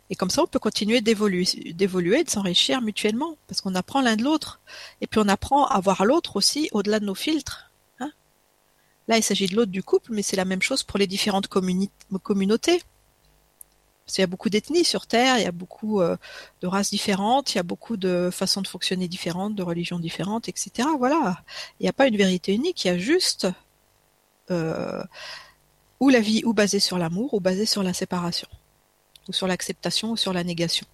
Et comme ça, on peut continuer d'évoluer, d'évoluer, de s'enrichir mutuellement, parce qu'on apprend l'un de l'autre. Et puis on apprend à voir l'autre aussi au-delà de nos filtres. Hein Là, il s'agit de l'autre du couple, mais c'est la même chose pour les différentes communautés. Parce qu'il y a beaucoup d'ethnies sur Terre, il y a beaucoup euh, de races différentes, il y a beaucoup de façons de fonctionner différentes, de religions différentes, etc. Voilà. Il n'y a pas une vérité unique, il y a juste euh, ou la vie ou basée sur l'amour ou basée sur la séparation ou sur l'acceptation ou sur la négation.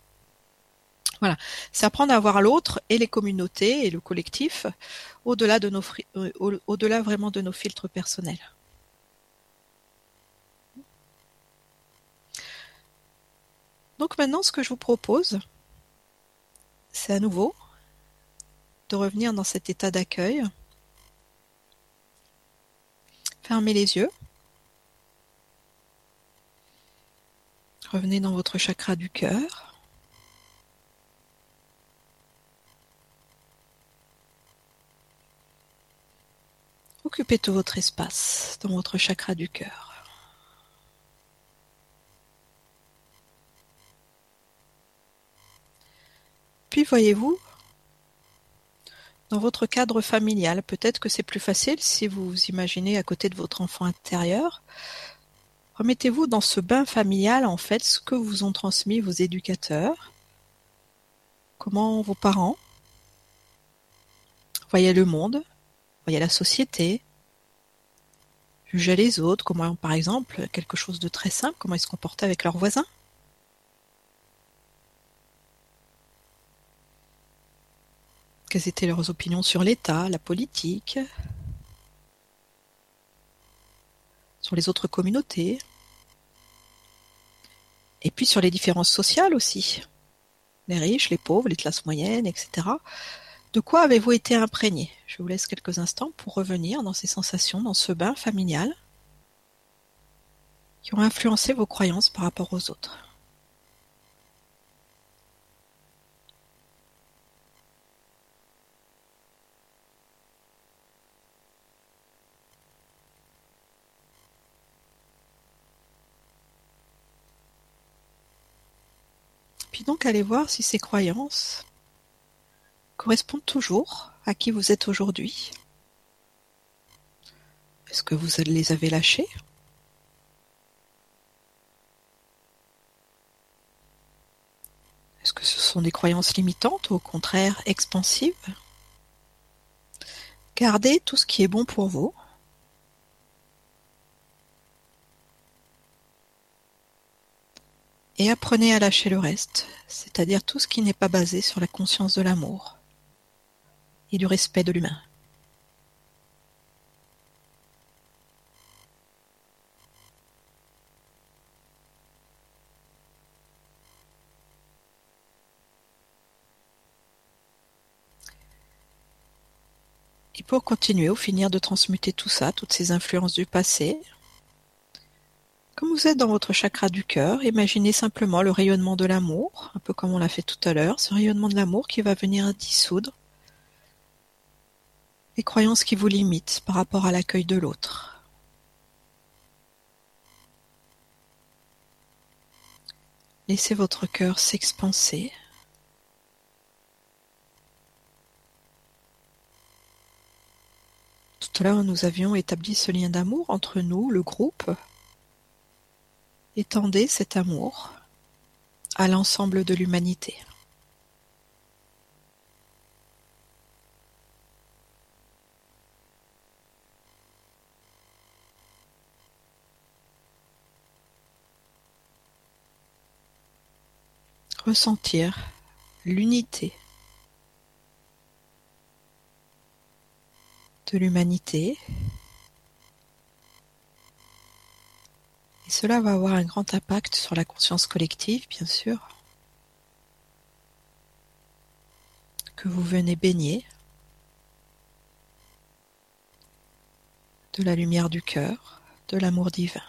Voilà, c'est apprendre à voir l'autre et les communautés et le collectif au-delà de nos euh, au-delà vraiment de nos filtres personnels. Donc maintenant, ce que je vous propose, c'est à nouveau de revenir dans cet état d'accueil Fermez les yeux. Revenez dans votre chakra du cœur. Occupez tout votre espace dans votre chakra du cœur. Puis voyez-vous dans votre cadre familial, peut-être que c'est plus facile si vous vous imaginez à côté de votre enfant intérieur. Remettez-vous dans ce bain familial, en fait, ce que vous ont transmis vos éducateurs, comment vos parents? Voyaient le monde, voyaient la société, jugeaient les autres, comment, par exemple, quelque chose de très simple, comment ils se comportaient avec leurs voisins. Quelles étaient leurs opinions sur l'État, la politique, sur les autres communautés, et puis sur les différences sociales aussi, les riches, les pauvres, les classes moyennes, etc. De quoi avez-vous été imprégné? Je vous laisse quelques instants pour revenir dans ces sensations, dans ce bain familial qui ont influencé vos croyances par rapport aux autres. Donc aller voir si ces croyances correspondent toujours à qui vous êtes aujourd'hui. Est-ce que vous les avez lâchées? Est-ce que ce sont des croyances limitantes ou au contraire expansives? Gardez tout ce qui est bon pour vous et apprenez à lâcher le reste, c'est-à-dire tout ce qui n'est pas basé sur la conscience de l'amour et du respect de l'humain. Et pour continuer, au finir de transmuter tout ça, toutes ces influences du passé, comme vous êtes dans votre chakra du cœur, imaginez simplement le rayonnement de l'amour, un peu comme on l'a fait tout à l'heure, ce rayonnement de l'amour qui va venir dissoudre les croyances qui vous limitent par rapport à l'accueil de l'autre. Laissez votre cœur s'expanser. Tout à l'heure, nous avions établi ce lien d'amour entre nous, le groupe. Étendez cet amour à l'ensemble de l'humanité. ressentir l'unité de l'humanité. Cela va avoir un grand impact sur la conscience collective, bien sûr, que vous venez baigner de la lumière du cœur, de l'amour divin.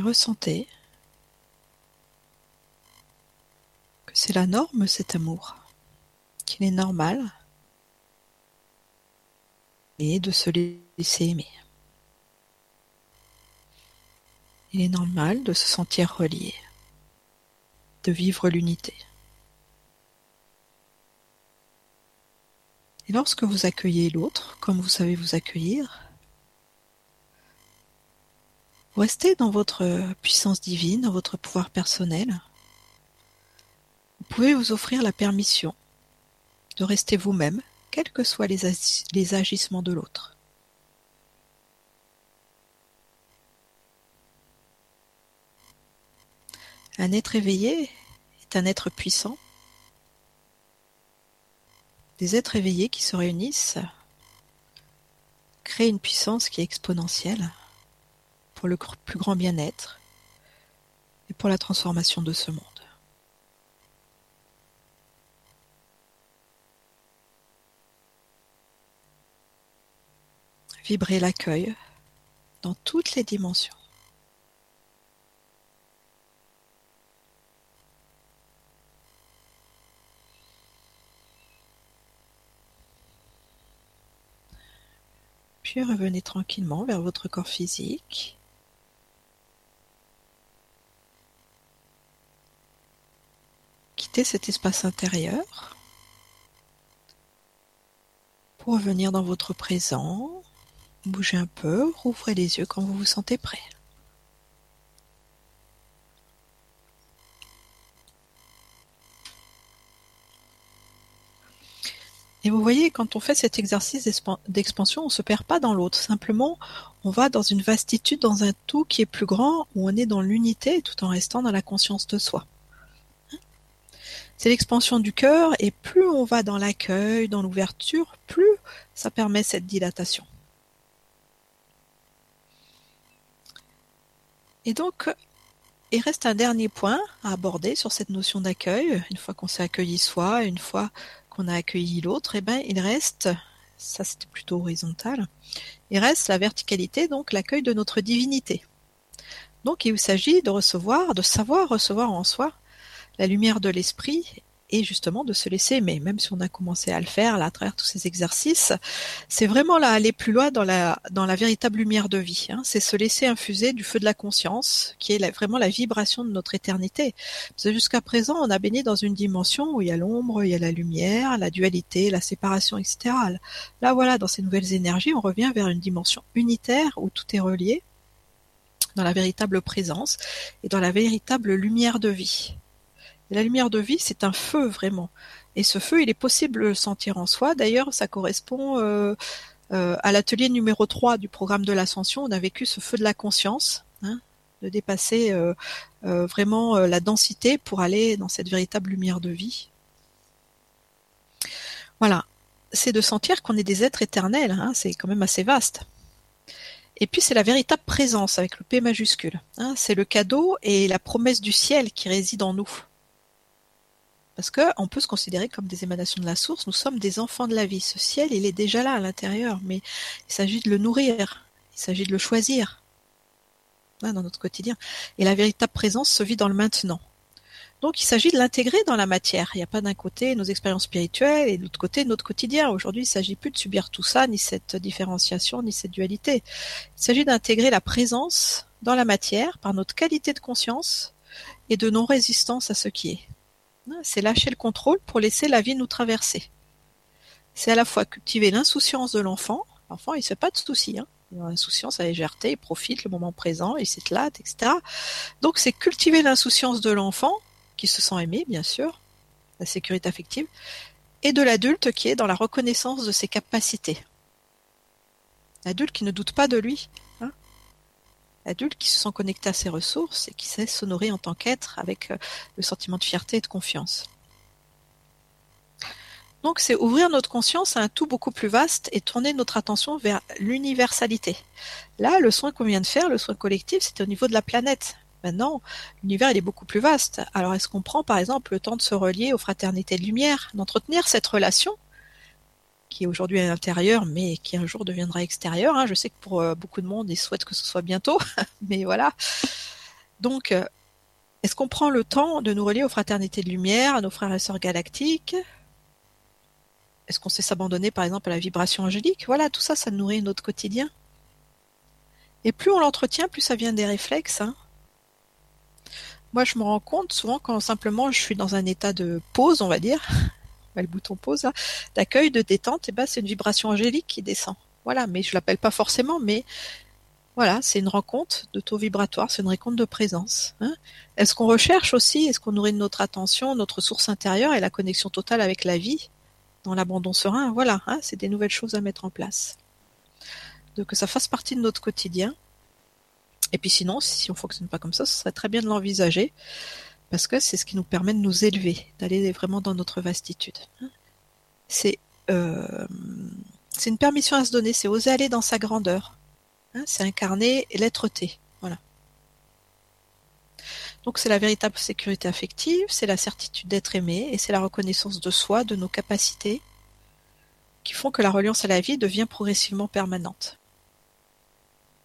Ressentez que c'est la norme cet amour, qu'il est normal et de se laisser aimer. Il est normal de se sentir relié, de vivre l'unité. Et lorsque vous accueillez l'autre, comme vous savez vous accueillir, restez dans votre puissance divine, dans votre pouvoir personnel? Vous pouvez vous offrir la permission de rester vous-même, quels que soient les, les agissements de l'autre. Un être éveillé est un être puissant. Des êtres éveillés qui se réunissent créent une puissance qui est exponentielle pour le plus grand bien-être et pour la transformation de ce monde. Vibrez l'accueil dans toutes les dimensions. Puis revenez tranquillement vers votre corps physique. Cet espace intérieur pour revenir dans votre présent. Bougez un peu, rouvrez les yeux quand vous vous sentez prêt. Et vous voyez, quand on fait cet exercice d'expansion, on ne se perd pas dans l'autre. Simplement, on va dans une vastitude, dans un tout qui est plus grand, où on est dans l'unité tout en restant dans la conscience de soi. C'est l'expansion du cœur et plus on va dans l'accueil, dans l'ouverture, plus ça permet cette dilatation. Et donc, il reste un dernier point à aborder sur cette notion d'accueil. Une fois qu'on s'est accueilli soi, une fois qu'on a accueilli l'autre, eh ben, il reste, ça c'était plutôt horizontal, il reste la verticalité, donc l'accueil de notre divinité. Donc il s'agit de recevoir, de savoir recevoir en soi la lumière de l'esprit et justement de se laisser aimer, même si on a commencé à le faire là, à travers tous ces exercices, c'est vraiment là aller plus loin dans la véritable lumière de vie. Hein. C'est se laisser infuser du feu de la conscience, qui est vraiment la vibration de notre éternité. Jusqu'à présent, on a baigné dans une dimension où il y a l'ombre, il y a la lumière, la dualité, la séparation, etc. Là, voilà, dans ces nouvelles énergies, on revient vers une dimension unitaire où tout est relié dans la véritable présence et dans la véritable lumière de vie la lumière de vie, c'est un feu vraiment. Et ce feu, il est possible de le sentir en soi. D'ailleurs, ça correspond euh, euh, à l'atelier numéro 3 du programme de l'ascension. On a vécu ce feu de la conscience, hein, de dépasser euh, vraiment la densité pour aller dans cette véritable lumière de vie. Voilà, c'est de sentir qu'on est des êtres éternels, hein, c'est quand même assez vaste. Et puis c'est la véritable présence avec le P majuscule. Hein, c'est le cadeau et la promesse du ciel qui réside en nous. Parce qu'on peut se considérer comme des émanations de la source, nous sommes des enfants de la vie. Ce ciel, il est déjà là à l'intérieur, mais il s'agit de le nourrir, il s'agit de le choisir dans notre quotidien. Et la véritable présence se vit dans le maintenant. Donc il s'agit de l'intégrer dans la matière. Il n'y a pas d'un côté nos expériences spirituelles et de l'autre côté notre quotidien. Aujourd'hui, il ne s'agit plus de subir tout ça, ni cette différenciation, ni cette dualité. Il s'agit d'intégrer la présence dans la matière par notre qualité de conscience et de non-résistance à ce qui est. C'est lâcher le contrôle pour laisser la vie nous traverser. C'est à la fois cultiver l'insouciance de l'enfant. L'enfant, il ne fait pas de soucis. Hein. L'insouciance, la légèreté, il profite le moment présent, il s'éclate, etc. Donc c'est cultiver l'insouciance de l'enfant, qui se sent aimé, bien sûr, la sécurité affective, et de l'adulte qui est dans la reconnaissance de ses capacités. L'adulte qui ne doute pas de lui, adulte qui se sent connecté à ses ressources et qui sait s'honorer en tant qu'être avec euh, le sentiment de fierté et de confiance. Donc c'est ouvrir notre conscience à un tout beaucoup plus vaste et tourner notre attention vers l'universalité. Là, le soin qu'on vient de faire, le soin collectif, c'était au niveau de la planète. Maintenant, l'univers il est beaucoup plus vaste. Alors est-ce qu'on prend par exemple le temps de se relier aux fraternités de lumière, d'entretenir cette relation qui est aujourd'hui à l'intérieur, mais qui un jour deviendra extérieur. Hein. Je sais que pour euh, beaucoup de monde, ils souhaitent que ce soit bientôt, mais voilà. Donc, euh, est-ce qu'on prend le temps de nous relier aux fraternités de lumière, à nos frères et sœurs galactiques? Est-ce qu'on sait s'abandonner, par exemple, à la vibration angélique? Voilà, tout ça, ça nourrit notre quotidien. Et plus on l'entretient, plus ça vient des réflexes. Hein. Moi, je me rends compte souvent quand simplement je suis dans un état de pause, on va dire, le bouton pause, d'accueil, de détente, et ben c'est une vibration angélique qui descend. Voilà, mais je l'appelle pas forcément, mais voilà, c'est une rencontre de taux vibratoire, c'est une rencontre de présence. Hein. Est-ce qu'on recherche aussi, est-ce qu'on nourrit notre attention, notre source intérieure et la connexion totale avec la vie dans l'abandon serein? Voilà, hein, c'est des nouvelles choses à mettre en place. Donc que ça fasse partie de notre quotidien. Et puis sinon, si on fonctionne pas comme ça, ce serait très bien de l'envisager parce que c'est ce qui nous permet de nous élever, d'aller vraiment dans notre vastitude. C'est euh, une permission à se donner, c'est oser aller dans sa grandeur. Hein, c'est incarner l'être-té. Voilà. Donc c'est la véritable sécurité affective, c'est la certitude d'être aimé et c'est la reconnaissance de soi, de nos capacités, qui font que la reliance à la vie devient progressivement permanente.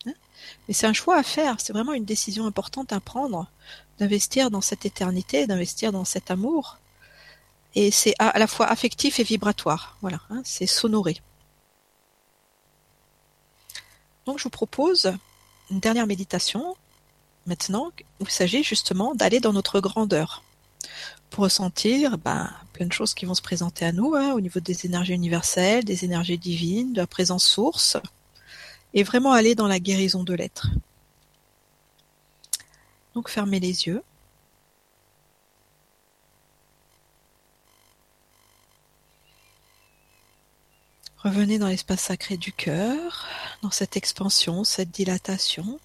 Hein Mais c'est un choix à faire, c'est vraiment une décision importante à prendre d'investir dans cette éternité, d'investir dans cet amour. Et c'est à, la fois affectif et vibratoire. Voilà, hein, c'est sonoré. Donc je vous propose une dernière méditation. Maintenant, il s'agit justement d'aller dans notre grandeur pour ressentir ben, plein de choses qui vont se présenter à nous hein, au niveau des énergies universelles, des énergies divines, de la présence source, et vraiment aller dans la guérison de l'être. Donc fermez les yeux. Revenez dans l'espace sacré du cœur, dans cette expansion, cette dilatation.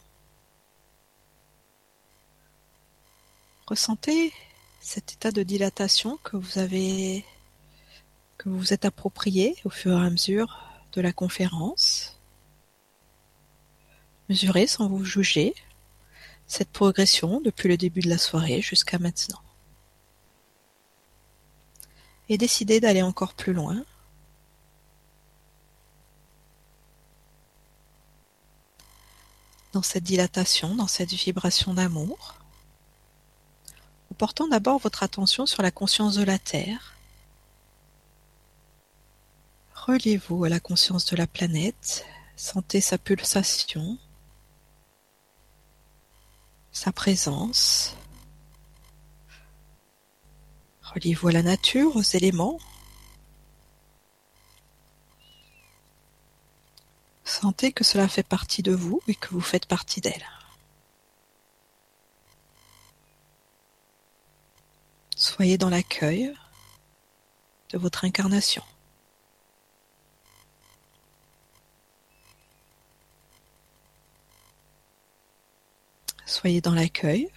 Ressentez cet état de dilatation que vous avez, que vous vous êtes approprié au fur et à mesure de la conférence. Mesurez sans vous juger cette progression depuis le début de la soirée jusqu'à maintenant. Et décidez d'aller encore plus loin. dans cette dilatation, dans cette vibration d'amour, en portant d'abord votre attention sur la conscience de la Terre. Reliez-vous à la conscience de la planète, sentez sa pulsation, sa présence. Reliez-vous à la nature, aux éléments. Sentez que cela fait partie de vous et que vous faites partie d'elle. Soyez dans l'accueil de votre incarnation. Soyez dans l'accueil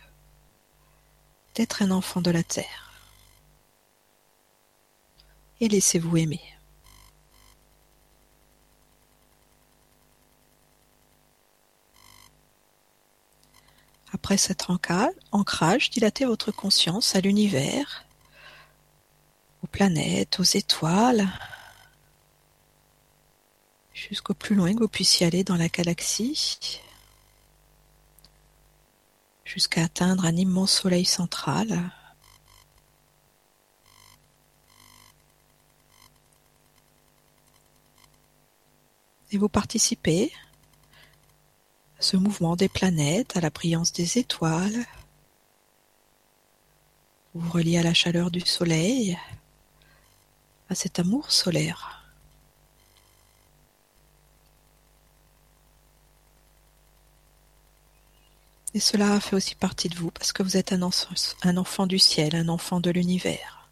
d'être un enfant de la terre. Et laissez-vous aimer. Après cet ancrage, dilatez votre conscience à l'univers, aux planètes, aux étoiles, jusqu'au plus loin que vous puissiez aller dans la galaxie jusqu'à atteindre un immense soleil central. Et vous participez ce mouvement des planètes, à la brillance des étoiles. Vous reliez à la chaleur du soleil, à cet amour solaire. Et cela fait aussi partie de vous parce que vous êtes un enfant, du ciel, un enfant de l'univers.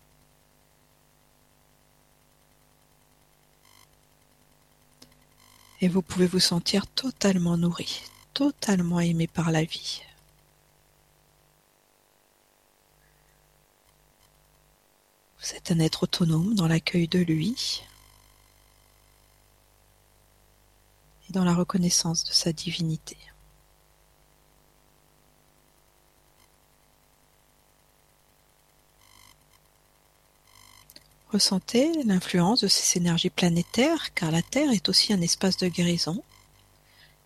Et vous pouvez vous sentir totalement nourri, totalement aimé par la vie. Vous êtes un être autonome dans l'accueil de lui et dans la reconnaissance de sa divinité. Ressentez l'influence de ces énergies planétaires car la Terre est aussi un espace de guérison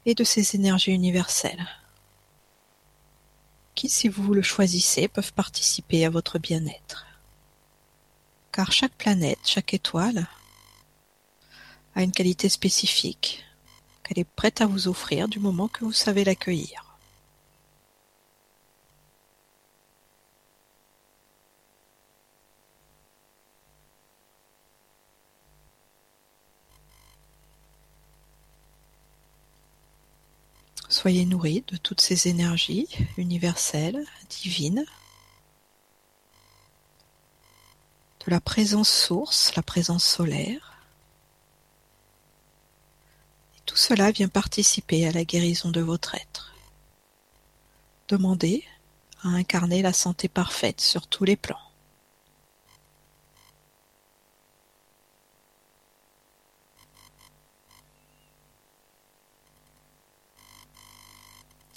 et de ces énergies universelles, qui, si vous le choisissez, peuvent participer à votre bien-être. Car chaque planète, chaque étoile a une qualité spécifique qu'elle est prête à vous offrir du moment que vous savez l'accueillir. Soyez nourris de toutes ces énergies universelles, divines, de la présence source, la présence solaire. Tout cela vient participer à la guérison de votre être. Demandez à incarner la santé parfaite sur tous les plans.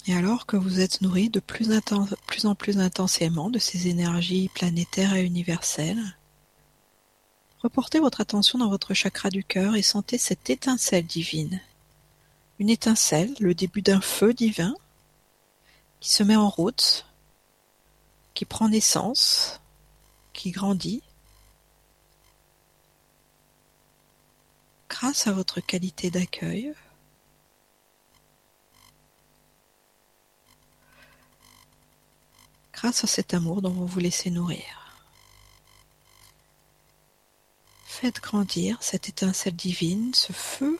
Et alors que vous êtes nourri de plus, en plus intensément de ces énergies planétaires et universelles, reportez votre attention dans votre chakra du cœur et sentez cette étincelle divine. Une étincelle, le début d'un feu divin, qui se met en route, qui prend naissance, qui grandit, grâce à votre qualité d'accueil, grâce à cet amour dont vous vous laissez nourrir. Faites grandir cette étincelle divine, ce feu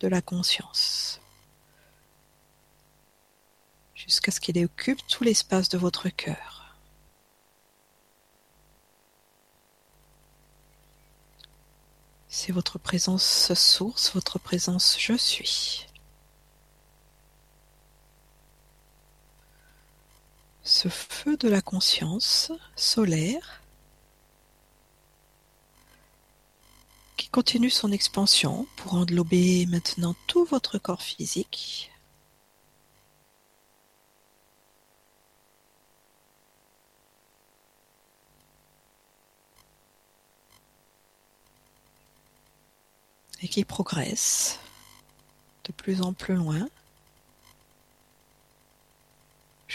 de la conscience, jusqu'à ce qu'il occupe tout l'espace de votre cœur. C'est votre présence source, votre présence je suis. Ce feu de la conscience solaire qui continue son expansion pour englober maintenant tout votre corps physique. et qui progresse de plus en plus loin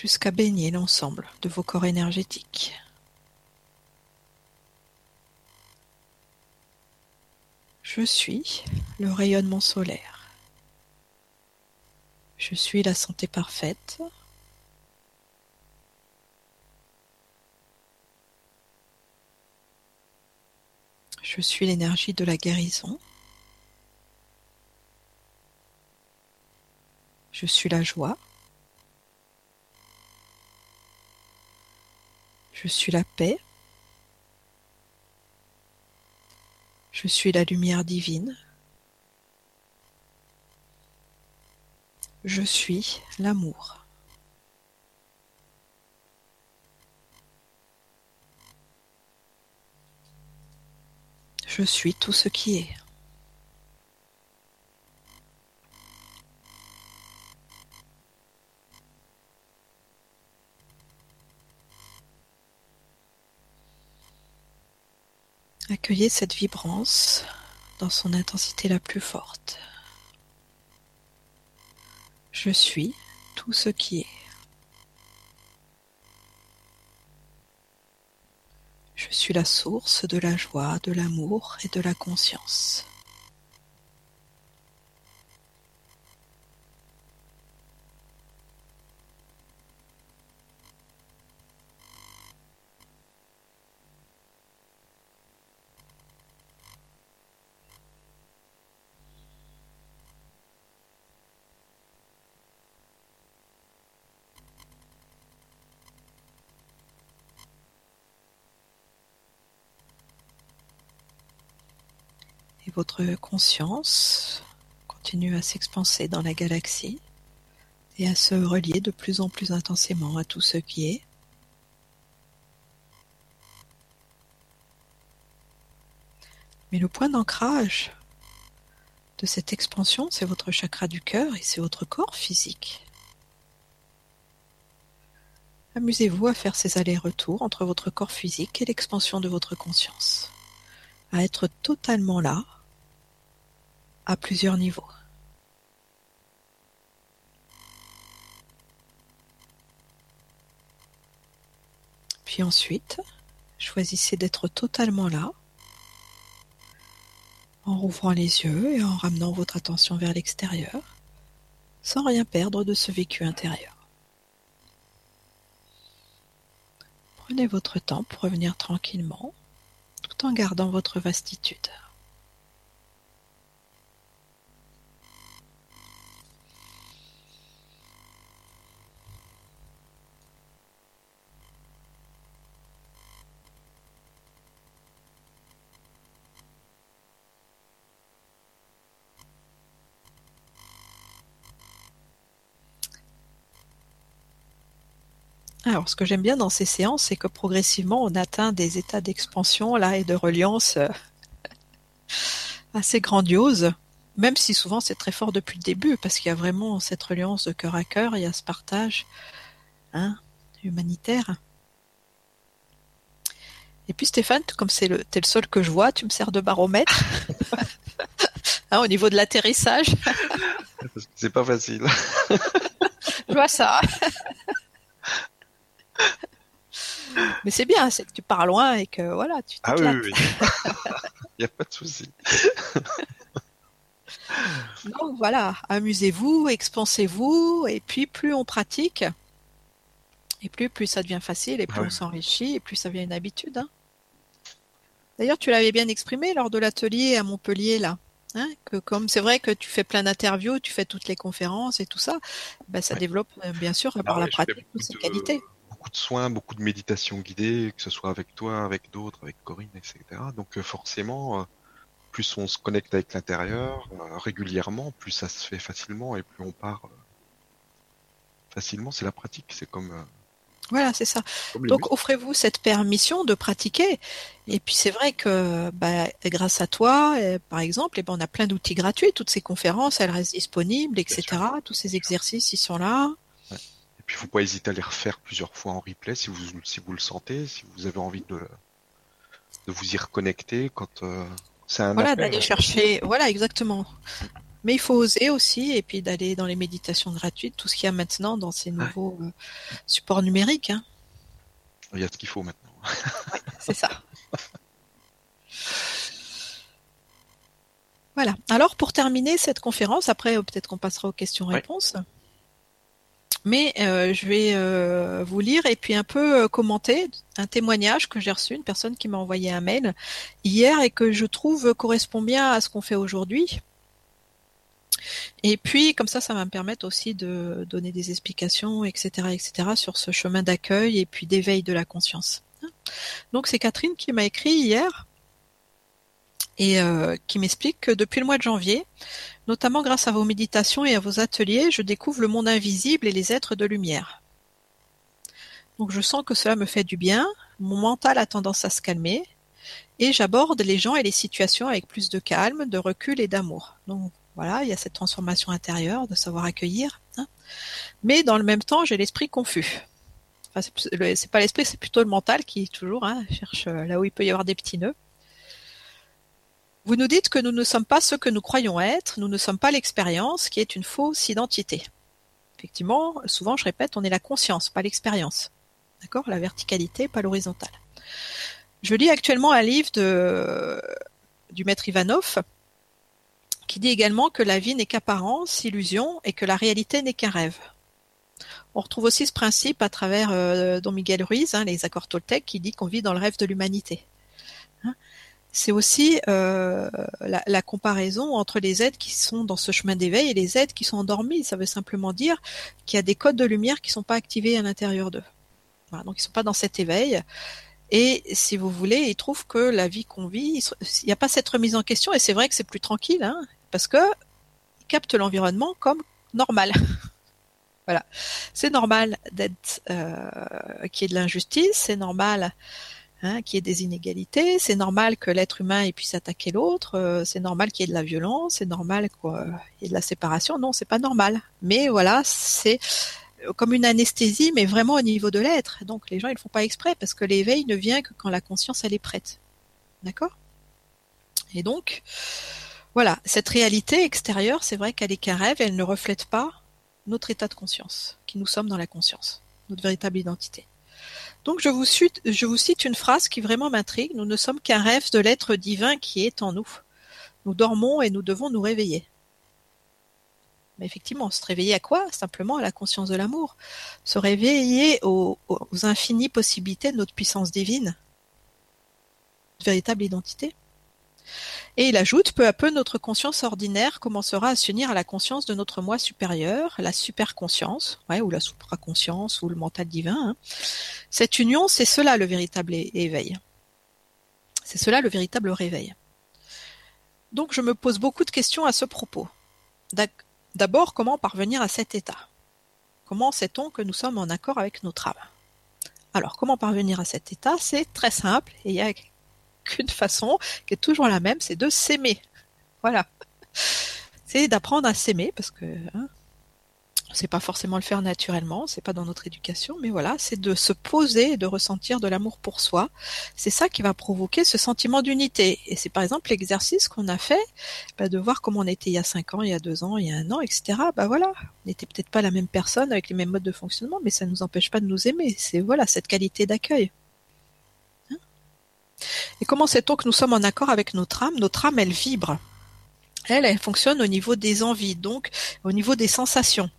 jusqu'à baigner l'ensemble de vos corps énergétiques. Je suis le rayonnement solaire. Je suis la santé parfaite. Je suis l'énergie de la guérison. Je suis la joie. Je suis la paix. Je suis la lumière divine. Je suis l'amour. Je suis tout ce qui est. accueillez cette vibrance dans son intensité la plus forte. Je suis tout ce qui est. Je suis la source de la joie, de l'amour et de la conscience. Votre conscience continue à s'expanser dans la galaxie et à se relier de plus en plus intensément à tout ce qui est. Mais le point d'ancrage de cette expansion, c'est votre chakra du cœur et c'est votre corps physique. Amusez-vous à faire ces allers-retours entre votre corps physique et l'expansion de votre conscience, à être totalement là, plusieurs niveaux. Puis ensuite, choisissez d'être totalement là, en rouvrant les yeux et en ramenant votre attention vers l'extérieur, sans rien perdre de ce vécu intérieur. Prenez votre temps pour revenir tranquillement, tout en gardant votre vastitude. Alors, ce que j'aime bien dans ces séances, c'est que progressivement, on atteint des états d'expansion là et de reliance euh, assez grandioses, même si souvent c'est très fort depuis le début, parce qu'il y a vraiment cette reliance de cœur à cœur, il y a ce partage hein, humanitaire. Et puis Stéphane, comme c'est le, t'es le seul que je vois, tu me sers de baromètre hein, au niveau de l'atterrissage. c'est pas facile. je vois ça. Mais c'est bien, c'est que tu pars loin et que voilà, tu Ah oui, oui, Il n'y a pas de souci. Donc voilà, amusez-vous, expansez-vous, et puis plus on pratique, et plus, plus ça devient facile, et plus on s'enrichit, et plus ça devient une habitude. Hein. D'ailleurs, tu l'avais bien exprimé lors de l'atelier à Montpellier, là. Hein, que comme c'est vrai que tu fais plein d'interviews, tu fais toutes les conférences et tout ça, ben ça développe euh, bien sûr par la pratique toutes ces qualités beaucoup de soins, beaucoup de méditation guidée, que ce soit avec toi, avec d'autres, avec Corinne, etc. Donc euh, forcément, euh, plus on se connecte avec l'intérieur euh, régulièrement, plus ça se fait facilement et plus on part facilement. C'est la pratique, c'est comme voilà, c'est ça. Donc offrez-vous cette permission de pratiquer. Et puis c'est vrai que bah, grâce à toi, par exemple, eh ben, on a plein d'outils gratuits. Toutes ces conférences, elles restent disponibles, etc. Tous ces exercices, ils sont là. Il ne faut pas hésiter à les refaire plusieurs fois en replay si vous, si vous le sentez, si vous avez envie de, de vous y reconnecter quand euh, c'est un Voilà, d'aller chercher, voilà, exactement. Mais il faut oser aussi, et puis d'aller dans les méditations gratuites, tout ce qu'il y a maintenant dans ces nouveaux euh, supports numériques. Hein. Il y a ce qu'il faut maintenant. c'est ça. Voilà. Alors pour terminer cette conférence, après peut-être qu'on passera aux questions-réponses. Mais euh, je vais euh, vous lire et puis un peu euh, commenter un témoignage que j'ai reçu, une personne qui m'a envoyé un mail hier et que je trouve correspond bien à ce qu'on fait aujourd'hui. Et puis, comme ça, ça va me permettre aussi de donner des explications, etc., etc., sur ce chemin d'accueil et puis d'éveil de la conscience. Donc, c'est Catherine qui m'a écrit hier et qui m'explique que depuis le mois de janvier, Notamment grâce à vos méditations et à vos ateliers, je découvre le monde invisible et les êtres de lumière. Donc je sens que cela me fait du bien, mon mental a tendance à se calmer, et j'aborde les gens et les situations avec plus de calme, de recul et d'amour. Donc voilà, il y a cette transformation intérieure de savoir accueillir. Hein. Mais dans le même temps, j'ai l'esprit confus. Enfin, c'est pas l'esprit, c'est plutôt le mental qui toujours hein, cherche euh, là où il peut y avoir des petits nœuds. Vous nous dites que nous ne sommes pas ce que nous croyons être, nous ne sommes pas l'expérience, qui est une fausse identité. Effectivement, souvent je répète, on est la conscience, pas l'expérience. D'accord? La verticalité, pas l'horizontale. Je lis actuellement un livre de, du maître Ivanov, qui dit également que la vie n'est qu'apparence, illusion, et que la réalité n'est qu'un rêve. On retrouve aussi ce principe à travers euh, Don Miguel Ruiz, hein, les accords Toltec, qui dit qu'on vit dans le rêve de l'humanité. Hein? C'est aussi euh, la, comparaison entre les êtres qui sont dans ce chemin d'éveil et les êtres qui sont endormis. Ça veut simplement dire qu'il y a des codes de lumière qui sont pas activés à l'intérieur d'eux. donc ils ne sont pas dans cet éveil. Et si vous voulez, ils trouvent que la vie qu'on vit, il n'y a pas cette remise en question. Et c'est vrai que c'est plus tranquille, hein, parce que ils captent l'environnement comme normal. voilà, c'est normal d'être euh, qu'il y de l'injustice, c'est normal hein, qu'il y ait des inégalités, c'est normal que l'être humain puisse attaquer l'autre, euh, c'est normal qu'il y ait de la violence, c'est normal qu'il y ait de la séparation. Non, c'est pas normal. Mais voilà, c'est comme une anesthésie, mais vraiment au niveau de l'être. Donc les gens ils le font pas exprès parce que l'éveil ne vient que quand la conscience elle est prête. D'accord? Et donc voilà, cette réalité extérieure, c'est vrai qu'elle est qu'un rêve, elle ne reflète pas notre état de conscience, qui nous sommes dans la conscience, notre véritable identité. Donc je vous, cite, une phrase qui vraiment m'intrigue. Nous ne sommes qu'un rêve de l'être divin qui est en nous. Nous dormons et nous devons nous réveiller. Mais effectivement, se réveiller à quoi? Simplement à la conscience de l'amour. Se réveiller aux, aux infinies possibilités de notre puissance divine. Notre véritable identité. Et il ajoute, peu à peu, notre conscience ordinaire commencera à s'unir à la conscience de notre moi supérieur, la superconscience, ou la supraconscience, ou le mental divin. Hein. Cette union, c'est cela le véritable éveil. C'est cela le véritable réveil. Donc je me pose beaucoup de questions à ce propos. D'abord, comment parvenir à cet état? Comment sait-on que nous sommes en accord avec notre âme Alors, comment parvenir à cet état? C'est très simple et il y a qu'une façon, qui est toujours la même, c'est de s'aimer. Voilà. C'est d'apprendre à s'aimer, parce que hein, c'est pas forcément le faire naturellement, c'est pas dans notre éducation, mais voilà, c'est de se poser et de ressentir de l'amour pour soi. C'est ça qui va provoquer ce sentiment d'unité. Et c'est par exemple l'exercice qu'on a fait, bah, de voir comment on était il y a cinq ans, il y a deux ans, il y a un an, etc. Bah voilà, on n'était peut-être pas la même personne avec les mêmes modes de fonctionnement, mais ça ne nous empêche pas de nous aimer. C'est voilà cette qualité d'accueil. Et comment sait-on que nous sommes en accord avec notre âme? Notre âme, elle vibre. Elle, elle fonctionne au niveau des envies, donc au niveau des sensations.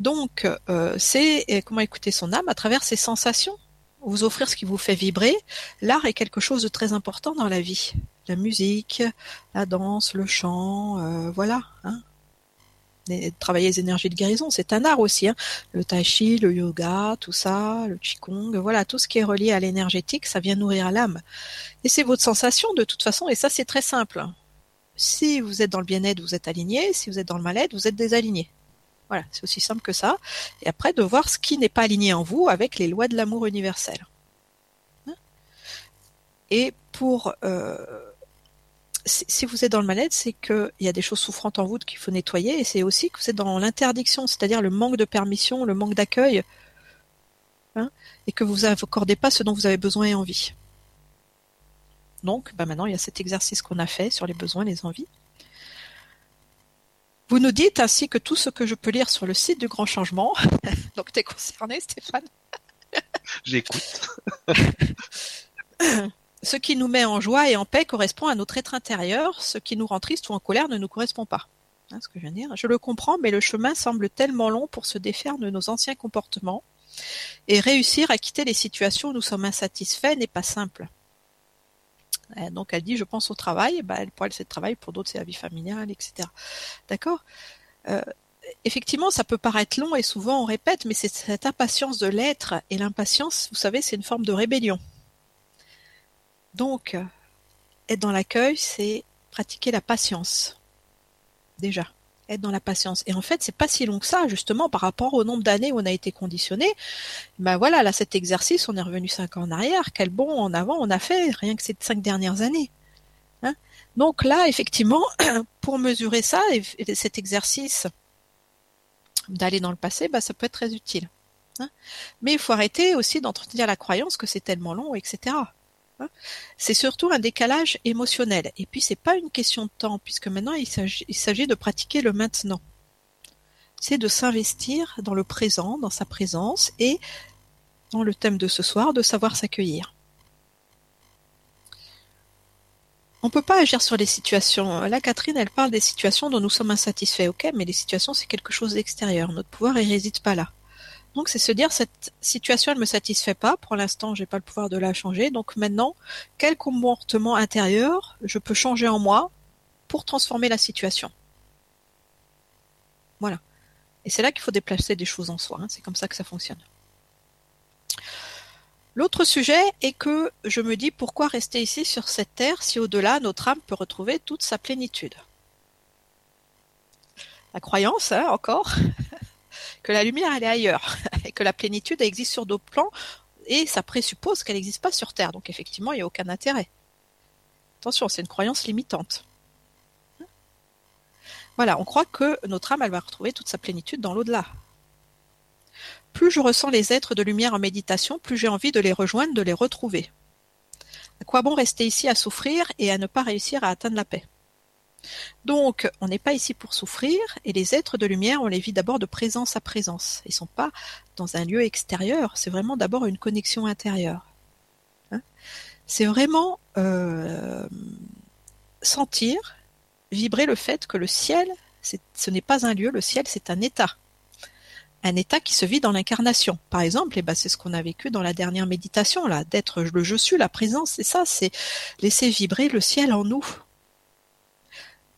Donc, euh, c'est comment écouter son âme? À travers ses sensations. Vous offrir ce qui vous fait vibrer. L'art est quelque chose de très important dans la vie. La musique, la danse, le chant, euh, voilà. Hein travailler les énergies de guérison, c'est un art aussi. Hein. Le tai chi, le yoga, tout ça, le qigong, voilà, tout ce qui est relié à l'énergétique, ça vient nourrir l'âme. Et c'est votre sensation de toute façon, et ça c'est très simple. Si vous êtes dans le bien-être, vous êtes aligné. Si vous êtes dans le mal-être, vous êtes désaligné. Voilà, c'est aussi simple que ça. Et après, de voir ce qui n'est pas aligné en vous avec les lois de l'amour universel. Et pour euh, si vous êtes dans le mal-être, c'est qu'il y a des choses souffrantes en vous qu'il faut nettoyer, et c'est aussi que vous êtes dans l'interdiction, c'est-à-dire le manque de permission, le manque d'accueil, hein, et que vous accordez pas ce dont vous avez besoin et envie. Donc, bah maintenant, il y a cet exercice qu'on a fait sur les besoins, les envies. Vous nous dites ainsi que tout ce que je peux lire sur le site du Grand Changement. Donc, tu es concerné, Stéphane? J'écoute. Ce qui nous met en joie et en paix correspond à notre être intérieur, ce qui nous rend triste ou en colère ne nous correspond pas. Hein, ce que je, viens de dire. je le comprends, mais le chemin semble tellement long pour se défaire de nos anciens comportements et réussir à quitter les situations où nous sommes insatisfaits n'est pas simple. Donc elle dit je pense au travail, bah, pour elle c'est le travail, pour d'autres c'est la vie familiale, etc. D'accord? Euh, Effectivement, ça peut paraître long et souvent on répète, mais c'est cette impatience de l'être et l'impatience, vous savez, c'est une forme de rébellion. Donc, être dans l'accueil, c'est pratiquer la patience. Déjà, être dans la patience. Et en fait, c'est pas si long que ça, justement, par rapport au nombre d'années où on a été conditionné. Ben voilà, là, cet exercice, on est revenu cinq ans en arrière. Quel bon en avant on a fait, rien que ces cinq dernières années. Hein Donc là, effectivement, pour mesurer ça, et cet exercice d'aller dans le passé, ben, ça peut être très utile. Hein Mais il faut arrêter aussi d'entretenir la croyance que c'est tellement long, etc. Hein. c'est surtout un décalage émotionnel. Et puis c'est pas une question de temps, puisque maintenant il s'agit de pratiquer le maintenant. C'est de s'investir dans le présent, dans sa présence et dans le thème de ce soir, de savoir s'accueillir. On peut pas agir sur les situations. Là, Catherine, elle parle des situations dont nous sommes insatisfaits. Ok, mais les situations, c'est quelque chose d'extérieur. Notre pouvoir, il réside pas là. Donc, c'est se dire, cette situation, elle me satisfait pas. Pour l'instant, j'ai pas le pouvoir de la changer. Donc, maintenant, quel comportement intérieur je peux changer en moi pour transformer la situation? Voilà. Et c'est là qu'il faut déplacer des choses en soi. Hein. C'est comme ça que ça fonctionne. L'autre sujet est que je me dis pourquoi rester ici sur cette terre si au-delà notre âme peut retrouver toute sa plénitude? La croyance, hein, encore, que la lumière elle est ailleurs et que la plénitude existe sur d'autres plans et ça présuppose qu'elle n'existe pas sur Terre. Donc effectivement, il n'y a aucun intérêt. Attention, c'est une croyance limitante. Voilà, on croit que notre âme, elle va retrouver toute sa plénitude dans l'au-delà. Plus je ressens les êtres de lumière en méditation, plus j'ai envie de les rejoindre, de les retrouver. À quoi bon rester ici à souffrir et à ne pas réussir à atteindre la paix? Donc, on n'est pas ici pour souffrir, et les êtres de lumière, on les vit d'abord de présence à présence. Ils ne sont pas dans un lieu extérieur, c'est vraiment d'abord une connexion intérieure. Hein? C'est vraiment euh, sentir, vibrer le fait que le ciel, ce n'est pas un lieu, le ciel c'est un état un état qui se vit dans l'incarnation. Par exemple, et eh ben, c'est ce qu'on a vécu dans la dernière méditation, là, d'être le je suis, la présence, c'est ça, c'est laisser vibrer le ciel en nous.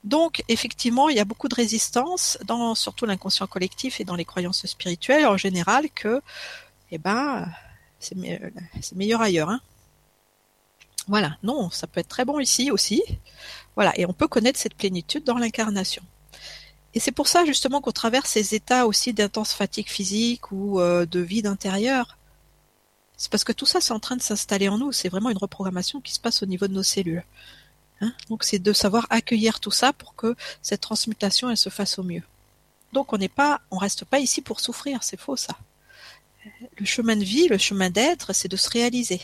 Donc, effectivement, il y a beaucoup de résistance dans surtout l'inconscient collectif et dans les croyances spirituelles en général que, eh ben, c'est meilleur ailleurs. Hein. Voilà, non, ça peut être très bon ici aussi. Voilà, et on peut connaître cette plénitude dans l'incarnation. Et c'est pour ça justement qu'on traverse ces états aussi d'intense fatigue physique ou euh, de vide intérieur. C'est parce que tout ça, c'est en train de s'installer en nous. C'est vraiment une reprogrammation qui se passe au niveau de nos cellules. Hein? Donc c'est de savoir accueillir tout ça pour que cette transmutation elle se fasse au mieux. Donc on n'est pas, on reste pas ici pour souffrir, c'est faux ça. Le chemin de vie, le chemin d'être, c'est de se réaliser.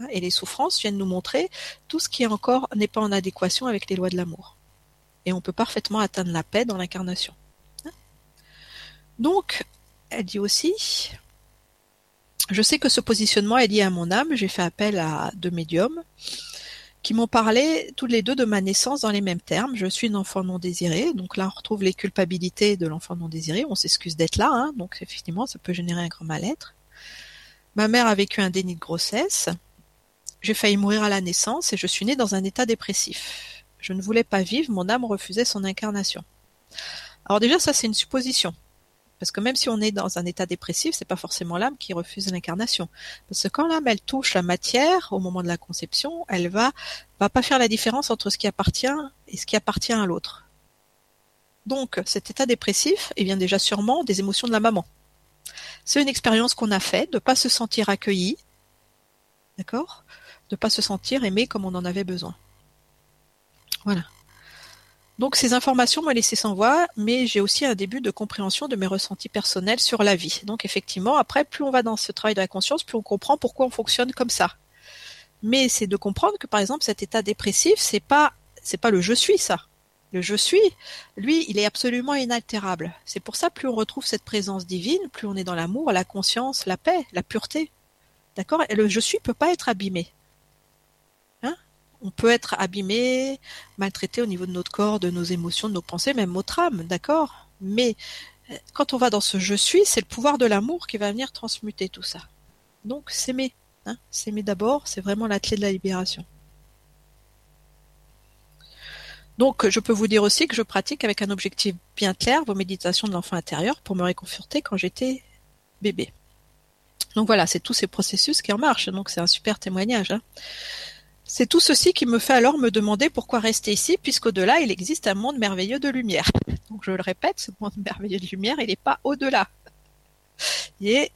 Hein? Et les souffrances viennent nous montrer tout ce qui encore n'est pas en adéquation avec les lois de l'amour et on peut parfaitement atteindre la paix dans l'incarnation. Donc, elle dit aussi, je sais que ce positionnement est lié à mon âme, j'ai fait appel à deux médiums qui m'ont parlé tous les deux de ma naissance dans les mêmes termes. Je suis une enfant non désirée, donc là on retrouve les culpabilités de l'enfant non désiré, on s'excuse d'être là, hein. donc effectivement ça peut générer un grand mal-être. Ma mère a vécu un déni de grossesse, j'ai failli mourir à la naissance et je suis née dans un état dépressif. Je ne voulais pas vivre, mon âme refusait son incarnation. Alors déjà, ça c'est une supposition. Parce que même si on est dans un état dépressif, c'est pas forcément l'âme qui refuse l'incarnation. Parce que quand l'âme elle touche la matière au moment de la conception, elle va va pas faire la différence entre ce qui appartient et ce qui appartient à l'autre. Donc cet état dépressif, il vient déjà sûrement des émotions de la maman. C'est une expérience qu'on a faite de pas se sentir accueilli, d'accord, de pas se sentir aimé comme on en avait besoin. Voilà. Donc ces informations m'ont laissé sans voix, mais j'ai aussi un début de compréhension de mes ressentis personnels sur la vie. Donc effectivement, après, plus on va dans ce travail de la conscience, plus on comprend pourquoi on fonctionne comme ça. Mais c'est de comprendre que par exemple cet état dépressif, c'est pas c'est pas le je suis ça. Le je suis, lui, il est absolument inaltérable. C'est pour ça plus on retrouve cette présence divine, plus on est dans l'amour, la conscience, la paix, la pureté. D'accord? Et le je suis peut pas être abîmé on peut être abîmé, maltraité au niveau de notre corps, de nos émotions, de nos pensées, même notre âme, d'accord? Mais euh, quand on va dans ce je suis, c'est le pouvoir de l'amour qui va venir transmuter tout ça. Donc s'aimer, hein s'aimer d'abord, c'est vraiment la clé de la libération. Donc je peux vous dire aussi que je pratique avec un objectif bien clair vos méditations de l'enfant intérieur pour me réconforter quand j'étais bébé. Donc voilà, c'est tous ces processus qui en marchent, donc c'est un super témoignage. Hein. C'est tout ceci qui me fait alors me demander pourquoi rester ici, puisqu'au-delà, il existe un monde merveilleux de lumière. Donc je le répète, ce monde merveilleux de lumière, il n'est pas au-delà. Il est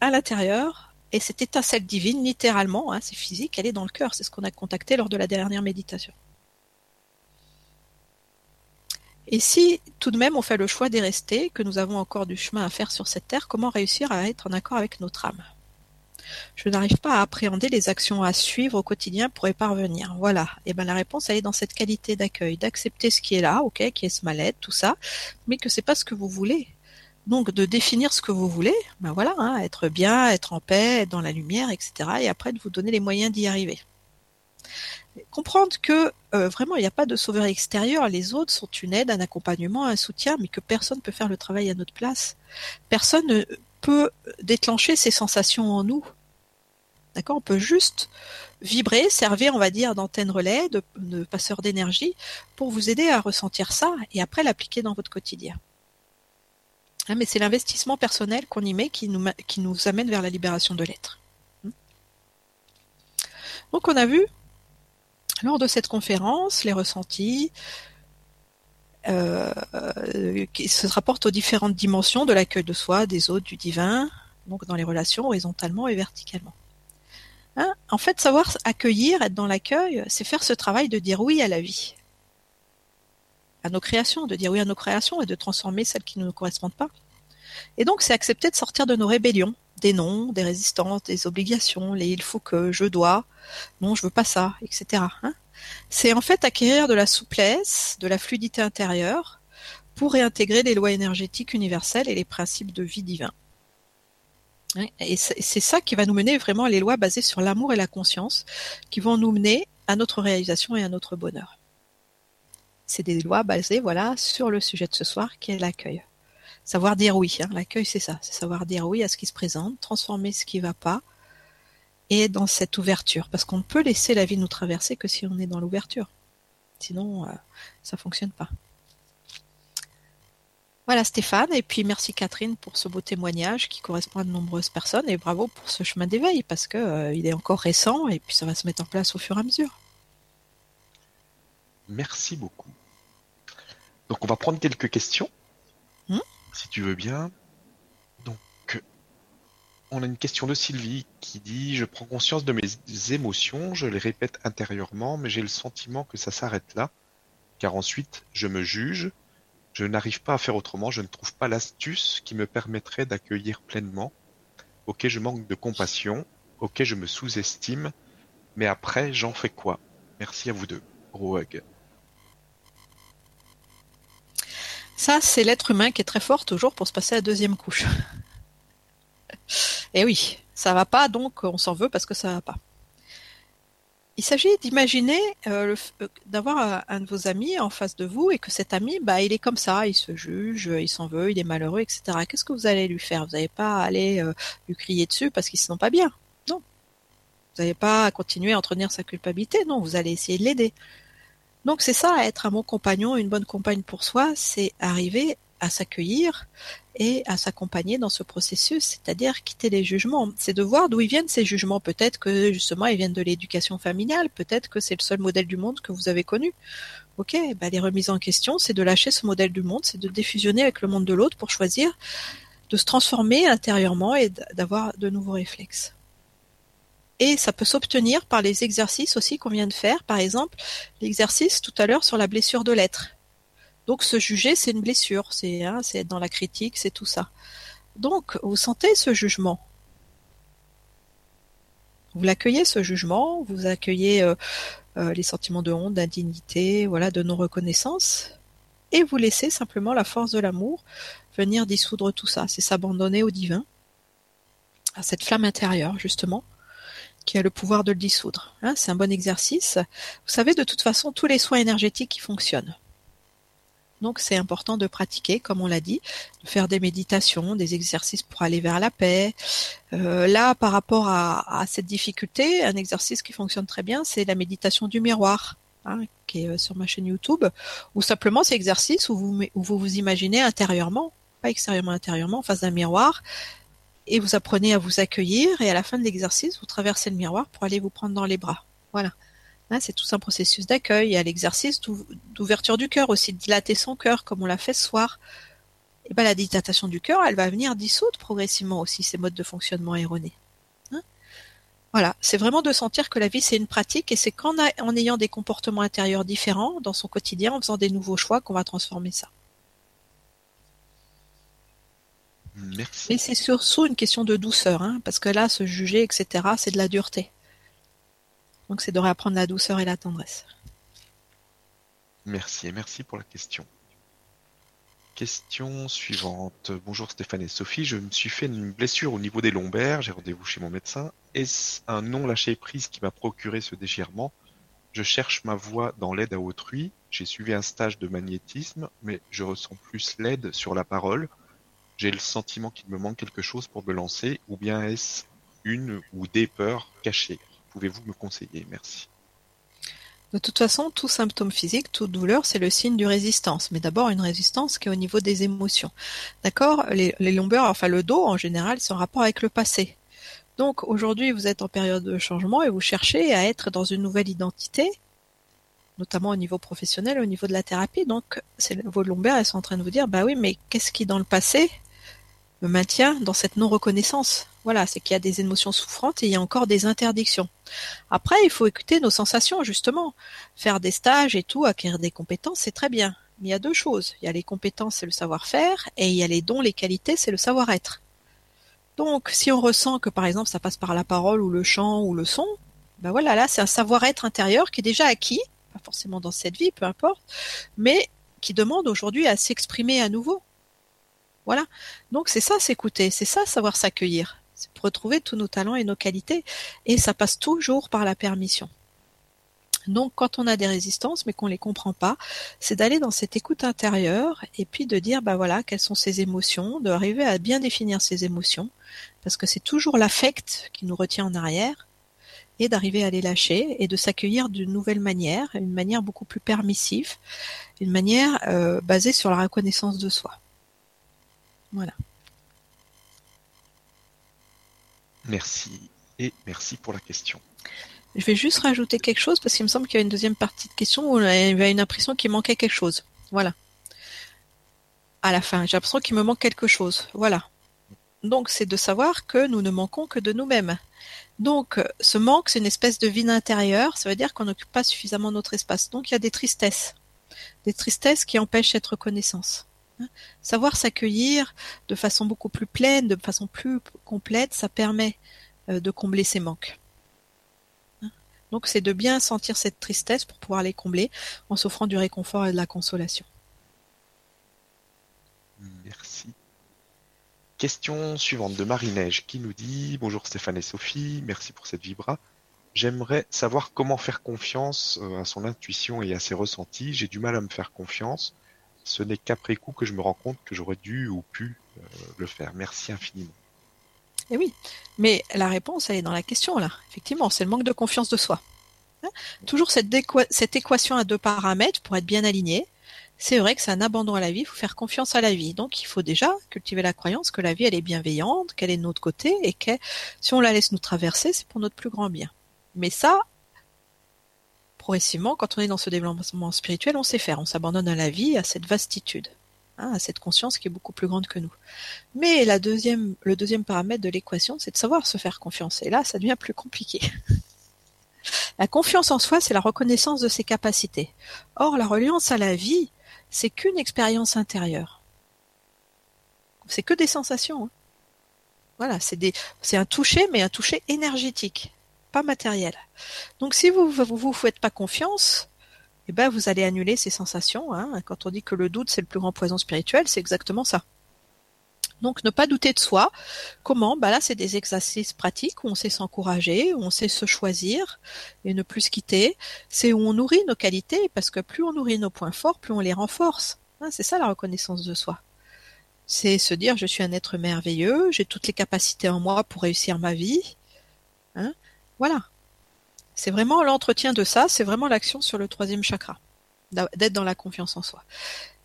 à l'intérieur, et cette étincelle divine, littéralement, hein, c'est physique, elle est dans le cœur. C'est ce qu'on a contacté lors de la dernière méditation. Et si tout de même on fait le choix d'y rester, que nous avons encore du chemin à faire sur cette terre, comment réussir à être en accord avec notre âme? Je n'arrive pas à appréhender les actions à suivre au quotidien pour y parvenir. Voilà. Et eh ben la réponse elle est dans cette qualité d'accueil, d'accepter ce qui est là, ok, qui est ce mal-être, tout ça, mais que c'est pas ce que vous voulez. Donc de définir ce que vous voulez, ben voilà, hein, être bien, être en paix, être dans la lumière, etc. Et après de vous donner les moyens d'y arriver. Comprendre que euh, vraiment il n'y a pas de sauveur extérieur, les autres sont une aide, un accompagnement, un soutien, mais que personne ne peut faire le travail à notre place. Personne ne peut déclencher ces sensations en nous. D'accord On peut juste vibrer, servir, on va dire, d'antenne relais, de, passeur d'énergie, pour vous aider à ressentir ça et après l'appliquer dans votre quotidien. Hein, mais c'est l'investissement personnel qu'on y met qui nous, amène vers la libération de l'être. Hmm. Donc on a vu, lors de cette conférence, les ressentis, euh, qui se rapportent aux différentes dimensions de l'accueil de soi, des autres, du divin, donc dans les relations horizontalement et verticalement. Hein en fait, savoir accueillir, être dans l'accueil, c'est faire ce travail de dire oui à la vie, à nos créations, de dire oui à nos créations et de transformer celles qui ne nous correspondent pas. Et donc, c'est accepter de sortir de nos rébellions, des noms, des résistances, des obligations, les il faut que, je dois, non, je veux pas ça, etc. Hein c'est en fait acquérir de la souplesse, de la fluidité intérieure pour réintégrer les lois énergétiques universelles et les principes de vie divin. Et c'est ça qui va nous mener vraiment à les lois basées sur l'amour et la conscience, qui vont nous mener à notre réalisation et à notre bonheur. C'est des lois basées, voilà, sur le sujet de ce soir, qui est l'accueil. Savoir dire oui. Hein. L'accueil, c'est ça. C'est savoir dire oui à ce qui se présente, transformer ce qui ne va pas, et dans cette ouverture. Parce qu'on ne peut laisser la vie nous traverser que si on est dans l'ouverture. Sinon, euh, ça fonctionne pas. Voilà Stéphane, et puis merci Catherine pour ce beau témoignage qui correspond à de nombreuses personnes, et bravo pour ce chemin d'éveil, parce que euh, il est encore récent, et puis ça va se mettre en place au fur et à mesure. Merci beaucoup. Donc on va prendre quelques questions si tu veux bien. Donc, on a une question de Sylvie qui dit Je prends conscience de mes émotions, je les répète intérieurement, mais j'ai le sentiment que ça s'arrête là, car ensuite je me juge, je n'arrive pas à faire autrement, je ne trouve pas l'astuce qui me permettrait d'accueillir pleinement. Ok, je manque de compassion, ok, je me sous-estime, mais après, j'en fais quoi? Merci à vous deux. Gros Ça, c'est l'être humain qui est très fort toujours pour se passer à la deuxième couche. Et oui, ça va pas, donc on s'en veut parce que ça va pas. Il s'agit d'imaginer euh, euh, d'avoir un de vos amis en face de vous et que cet ami, bah, il est comme ça, il se juge, il s'en veut, il est malheureux, etc. Qu'est-ce que vous allez lui faire? Vous n'allez pas aller euh, lui crier dessus parce qu'il se sent pas bien? Non. Vous n'allez pas continuer à entretenir sa culpabilité? Non, vous allez essayer de l'aider. Donc c'est ça, être un bon compagnon, une bonne compagne pour soi, c'est arriver à s'accueillir et à s'accompagner dans ce processus, c'est-à-dire quitter les jugements. C'est de voir d'où ils viennent ces jugements. Peut-être que justement ils viennent de l'éducation familiale, peut-être que c'est le seul modèle du monde que vous avez connu. Ok, bah les remises en question, c'est de lâcher ce modèle du monde, c'est de défusionner avec le monde de l'autre pour choisir de se transformer intérieurement et d'avoir de nouveaux réflexes. Et ça peut s'obtenir par les exercices aussi qu'on vient de faire. Par exemple, l'exercice tout à l'heure sur la blessure de l'être. Donc se juger, c'est une blessure, c'est hein, être dans la critique, c'est tout ça. Donc vous sentez ce jugement. Vous l'accueillez ce jugement, vous accueillez euh, euh, les sentiments de honte, d'indignité, voilà, de non-reconnaissance, et vous laissez simplement la force de l'amour venir dissoudre tout ça. C'est s'abandonner au divin, à cette flamme intérieure justement, qui a le pouvoir de le dissoudre. Hein, c'est un bon exercice. Vous savez, de toute façon, tous les soins énergétiques qui fonctionnent. Donc c'est important de pratiquer, comme on l'a dit, de faire des méditations, des exercices pour aller vers la paix. Euh, là, par rapport à, cette difficulté, un exercice qui fonctionne très bien, c'est la méditation du miroir, hein, qui est euh, sur ma chaîne YouTube, ou simplement c'est exercice où vous, vous vous imaginez intérieurement, pas extérieurement, intérieurement, en face d'un miroir, et vous apprenez à vous accueillir et à la fin de l'exercice, vous traversez le miroir pour aller vous prendre dans les bras. Voilà. C'est tout un processus d'accueil. Il y a l'exercice d'ouverture du cœur aussi, de dilater son cœur comme on l'a fait ce soir. Et ben la dilatation du cœur, elle va venir dissoudre progressivement aussi ces modes de fonctionnement erronés. Hein? Voilà, c'est vraiment de sentir que la vie c'est une pratique et c'est qu'en en ayant des comportements intérieurs différents dans son quotidien, en faisant des nouveaux choix, qu'on va transformer ça. Merci. Mais c'est surtout une question de douceur, hein, parce que là, se juger, etc., c'est de la dureté. Donc c'est de réapprendre la douceur et la tendresse. Merci merci pour la question. Question suivante. Bonjour Stéphane et Sophie, je me suis fait une blessure au niveau des lombaires, j'ai rendez-vous chez mon médecin. Est-ce un non lâcher prise qui m'a procuré ce déchirement? Je cherche ma voie dans l'aide à autrui. J'ai suivi un stage de magnétisme, mais je ressens plus l'aide sur la parole. J'ai le sentiment qu'il me manque quelque chose pour me lancer, ou bien est-ce une ou des peurs cachées? Pouvez-vous me conseiller? Merci. De toute façon, tout symptôme physique, toute douleur, c'est le signe d'une résistance. Mais d'abord, une résistance qui est au niveau des émotions. D'accord? Les, les enfin le dos en général, c'est en rapport avec le passé. Donc aujourd'hui, vous êtes en période de changement et vous cherchez à être dans une nouvelle identité, notamment au niveau professionnel, au niveau de la thérapie. Donc vos lombaires, elles sont en train de vous dire, bah oui, mais qu'est-ce qui dans le passé me maintient dans cette non-reconnaissance. Voilà, c'est qu'il y a des émotions souffrantes et il y a encore des interdictions. Après, il faut écouter nos sensations, justement. Faire des stages et tout, acquérir des compétences, c'est très bien. Mais il y a deux choses. Il y a les compétences, c'est le savoir-faire, et il y a les dons, les qualités, c'est le savoir-être. Donc, si on ressent que, par exemple, ça passe par la parole ou le chant ou le son, ben voilà, là, c'est un savoir-être intérieur qui est déjà acquis, pas forcément dans cette vie, peu importe, mais qui demande aujourd'hui à s'exprimer à nouveau. Voilà. Donc c'est ça s'écouter, c'est ça savoir s'accueillir. C'est retrouver tous nos talents et nos qualités. Et ça passe toujours par la permission. Donc quand on a des résistances mais qu'on ne les comprend pas, c'est d'aller dans cette écoute intérieure et puis de dire bah voilà quelles sont ces émotions, d'arriver à bien définir ces émotions parce que c'est toujours l'affect qui nous retient en arrière et d'arriver à les lâcher et de s'accueillir d'une nouvelle manière, une manière beaucoup plus permissive, une manière euh, basée sur la reconnaissance de soi. Voilà. Merci et merci pour la question. Je vais juste rajouter quelque chose parce qu'il me semble qu'il y a une deuxième partie de question où il y a une impression qu'il manquait quelque chose. Voilà. À la fin, j'ai l'impression qu'il me manque quelque chose. Voilà. Donc c'est de savoir que nous ne manquons que de nous-mêmes. Donc ce manque, c'est une espèce de vide intérieur, ça veut dire qu'on n'occupe pas suffisamment notre espace. Donc il y a des tristesses. Des tristesses qui empêchent cette reconnaissance. Savoir s'accueillir de façon beaucoup plus pleine, de façon plus complète, ça permet euh, de combler ces manques. Hein. Donc c'est de bien sentir cette tristesse pour pouvoir les combler en s'offrant du réconfort et de la consolation. Merci. Question suivante de Marie-Neige qui nous dit Bonjour Stéphane et Sophie, merci pour cette vibra. J'aimerais savoir comment faire confiance euh, à son intuition et à ses ressentis. J'ai du mal à me faire confiance ce n'est qu'après coup que je me rends compte que j'aurais dû ou pu euh, le faire. Merci infiniment. Et eh oui, mais la réponse, elle est dans la question là. Effectivement, c'est le manque de confiance de soi. Hein? Toujours cette, cette, équation à deux paramètres pour être bien aligné. C'est vrai que c'est un abandon à la vie, il faut faire confiance à la vie. Donc il faut déjà cultiver la croyance que la vie, elle est bienveillante, qu'elle est de notre côté et que si on la laisse nous traverser, c'est pour notre plus grand bien. Mais ça, progressivement, quand on est dans ce développement spirituel, on sait faire. On s'abandonne à la vie, à cette vastitude, hein, à cette conscience qui est beaucoup plus grande que nous. Mais le deuxième paramètre de l'équation, c'est de savoir se faire confiance. Et là, ça devient plus compliqué. La confiance en soi, c'est la reconnaissance de ses capacités. Or, la reliance à la vie, c'est qu'une expérience intérieure. C'est que des sensations. Hein. Voilà, c'est un toucher, mais un toucher énergétique pas matériel. Donc si vous vous, vous faites pas confiance, eh ben vous allez annuler ces sensations. Hein. Quand on dit que le doute c'est le plus grand poison spirituel, c'est exactement ça. Donc ne pas douter de soi. Comment? Bah là c'est des exercices pratiques où on sait s'encourager, où on sait se choisir et ne plus se quitter. C'est où on nourrit nos qualités parce que plus on nourrit nos points forts, plus on les renforce. Hein, c'est ça la reconnaissance de soi. C'est se dire je suis un être merveilleux, j'ai toutes les capacités en moi pour réussir ma vie. Hein voilà. C'est vraiment l'entretien de ça, c'est vraiment l'action sur le troisième chakra, d'être dans la confiance en soi.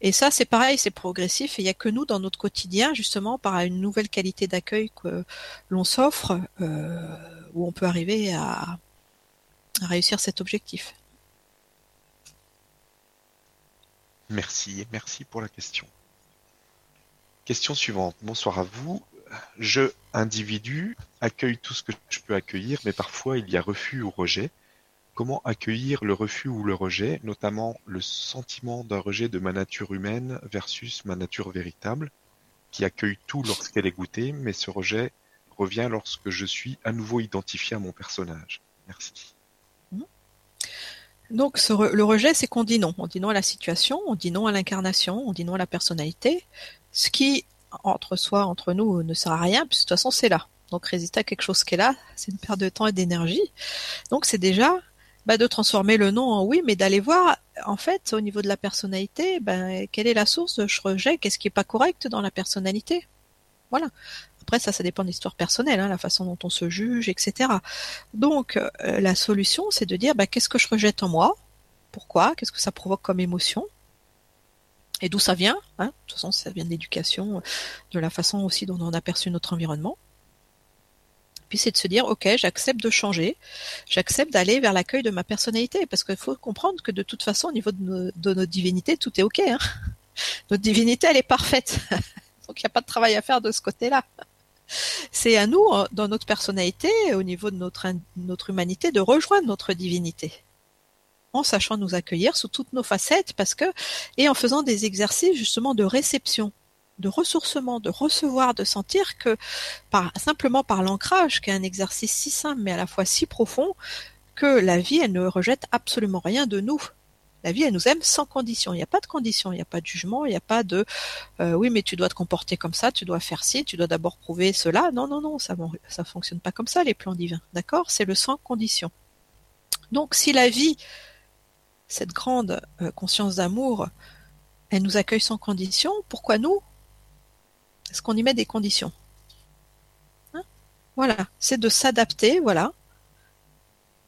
Et ça, c'est pareil, c'est progressif. Et il n'y a que nous, dans notre quotidien, justement, par une nouvelle qualité d'accueil que l'on s'offre, euh, où on peut arriver à, réussir cet objectif. Merci, merci pour la question. Question suivante. Bonsoir à vous je, individu, accueille tout ce que je peux accueillir, mais parfois il y a refus ou rejet. Comment accueillir le refus ou le rejet, notamment le sentiment d'un rejet de ma nature humaine versus ma nature véritable qui accueille tout lorsqu'elle est goûtée, mais ce rejet revient lorsque je suis à nouveau identifié à mon personnage. Merci. Donc le rejet, c'est qu'on dit non. On dit non à la situation, on dit non à l'incarnation, on dit non à la personnalité, ce qui, entre soi, entre nous, ne sert à rien, puisque de toute façon, c'est là. Donc résister à quelque chose qui est là, c'est une perte de temps et d'énergie. Donc c'est déjà bah, de transformer le non en oui, mais d'aller voir, en fait, au niveau de la personnalité, ben, quelle est la source de ce rejet, qu'est-ce qui est pas correct dans la personnalité. Voilà. Après, ça, ça dépend de l'histoire personnelle, hein, la façon dont on se juge, etc. Donc, euh, la solution, c'est de dire, bah, qu'est-ce que je rejette en moi? Pourquoi? Qu'est-ce que ça provoque comme émotion? Et d'où ça vient hein? De toute façon, ça vient de l'éducation, de la façon aussi dont on a perçu notre environnement. Puis c'est de se dire, ok, j'accepte de changer, j'accepte d'aller vers l'accueil de ma personnalité, parce qu'il faut comprendre que de toute façon, au niveau de, notre divinité, tout est ok. Hein notre divinité, elle est parfaite. Donc il n'y a pas de travail à faire de ce côté-là. C'est à nous, euh, dans notre personnalité, au niveau de notre, notre humanité, de rejoindre notre divinité en sachant nous accueillir sous toutes nos facettes parce que et en faisant des exercices justement de réception de ressourcement, de recevoir, de sentir que simplement par l'ancrage, qui est un exercice si simple mais à la fois si profond, que la vie, elle ne rejette absolument rien de nous. La vie, elle nous aime sans condition. Il n'y a pas de condition, il n'y a pas de jugement, il n'y a pas de euh, oui, mais tu dois te comporter comme ça, tu dois faire ci, tu dois d'abord prouver cela. Non, non, non, ça ça fonctionne pas comme ça les plans divins. D'accord? C'est le sans condition. Donc, si la vie, cette grande euh, conscience d'amour, elle nous accueille sans condition, pourquoi nous? Est-ce qu'on y met des conditions? Hein? Voilà, c'est de s'adapter, voilà,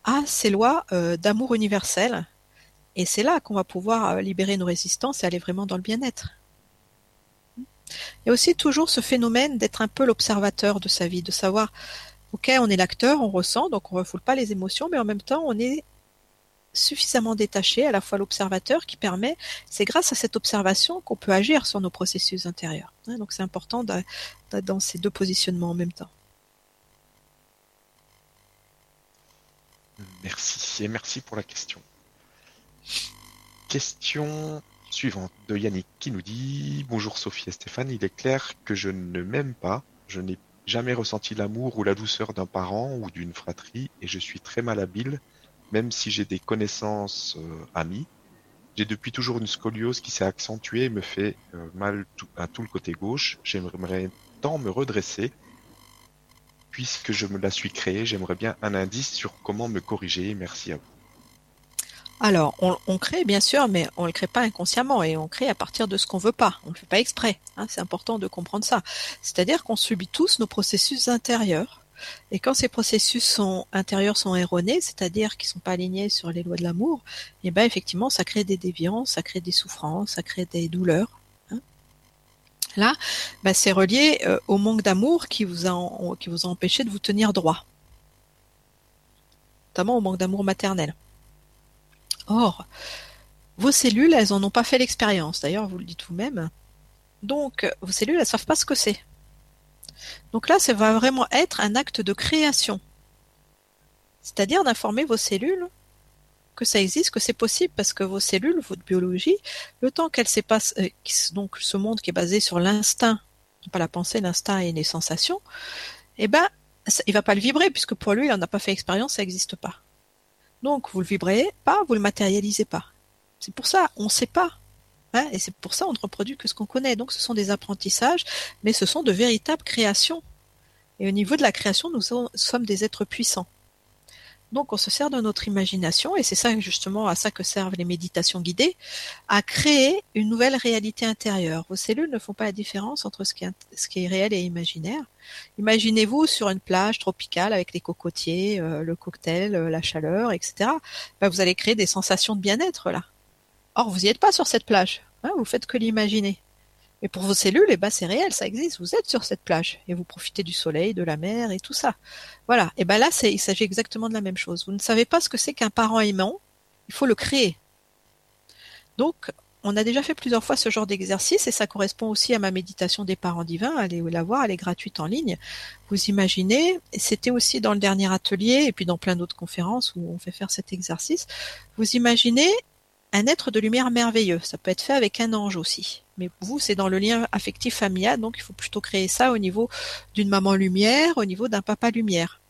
à ces lois euh, d'amour universel. Et c'est là qu'on va pouvoir euh, libérer nos résistances et aller vraiment dans le bien-être. Il y a aussi toujours ce phénomène d'être un peu l'observateur de sa vie, de savoir, ok, on est l'acteur, on ressent, donc on ne refoule pas les émotions, mais en même temps, on est suffisamment détaché, à la fois l'observateur qui permet, c'est grâce à cette observation qu'on peut agir sur nos processus intérieurs. Hein, donc c'est important d'être dans ces deux positionnements en même temps. Merci et merci pour la question. Question suivante de Yannick qui nous dit Bonjour Sophie et Stéphane, il est clair que je ne m'aime pas, je n'ai jamais ressenti l'amour ou la douceur d'un parent ou d'une fratrie et je suis très malhabile, même si j'ai des connaissances euh, amies. J'ai depuis toujours une scoliose qui s'est accentuée et me fait euh, mal à tout le côté gauche. J'aimerais tant me redresser. Puisque je me la suis créée, j'aimerais bien un indice sur comment me corriger. Merci à vous. Alors, on, crée bien sûr, mais on ne le crée pas inconsciemment et on crée à partir de ce qu'on veut pas. On ne le fait pas exprès. Hein, c'est important de comprendre ça. C'est-à-dire qu'on subit tous nos processus intérieurs. Et quand ces processus intérieurs sont erronés, c'est-à-dire qu'ils sont pas alignés sur les lois de l'amour, et eh ben effectivement, ça crée des déviances, ça crée des souffrances, ça crée des douleurs. Hein. Là, ben, c'est relié euh, au manque d'amour qui vous a empêché de vous tenir droit, notamment au manque d'amour maternel. Or, vos cellules, elles n'en ont pas fait l'expérience. D'ailleurs, vous le dites vous-même. Donc, vos cellules, elles savent pas ce que c'est. Donc là, ça va vraiment être un acte de création. C'est-à-dire d'informer vos cellules que ça existe, que c'est possible, parce que vos cellules, votre biologie, le temps qu'elle s'épasse, euh, donc ce monde qui est basé sur l'instinct, pas la pensée, l'instinct et les sensations, eh ben, il va pas le vibrer, puisque pour lui, il n'en a pas fait expérience, ça n'existe pas. Donc vous le vibrez pas, vous le matérialisez pas. C'est pour ça, on ne sait pas. Et c'est pour ça on ne reproduit que ce qu'on connaît. Donc ce sont des apprentissages, mais ce sont de véritables créations. Et au niveau de la création, nous sommes des êtres puissants. Donc on se sert de notre imagination, et c'est ça justement à ça que servent les méditations guidées, à créer une nouvelle réalité intérieure. Vos cellules ne font pas la différence entre ce qui est, réel et imaginaire. Imaginez-vous sur une plage tropicale avec les cocotiers, euh, le cocktail, euh, la chaleur, etc. Ben, vous allez créer des sensations de bien-être là. Or, vous n'y êtes pas sur cette plage, hein, vous faites que l'imaginer. Mais pour vos cellules, eh ben, c'est réel, ça existe. Vous êtes sur cette plage et vous profitez du soleil, de la mer et tout ça. Voilà. Et ben là, il s'agit exactement de la même chose. Vous ne savez pas ce que c'est qu'un parent aimant. Il faut le créer. Donc, on a déjà fait plusieurs fois ce genre d'exercice et ça correspond aussi à ma méditation des parents divins. Allez la voir, elle est gratuite en ligne. Vous imaginez, c'était aussi dans le dernier atelier et puis dans plein d'autres conférences où on fait faire cet exercice. Vous imaginez un être de lumière merveilleux. Ça peut être fait avec un ange aussi. Mais vous, c'est dans le lien affectif familial, donc il faut plutôt créer ça au niveau d'une maman lumière, au niveau d'un papa lumière.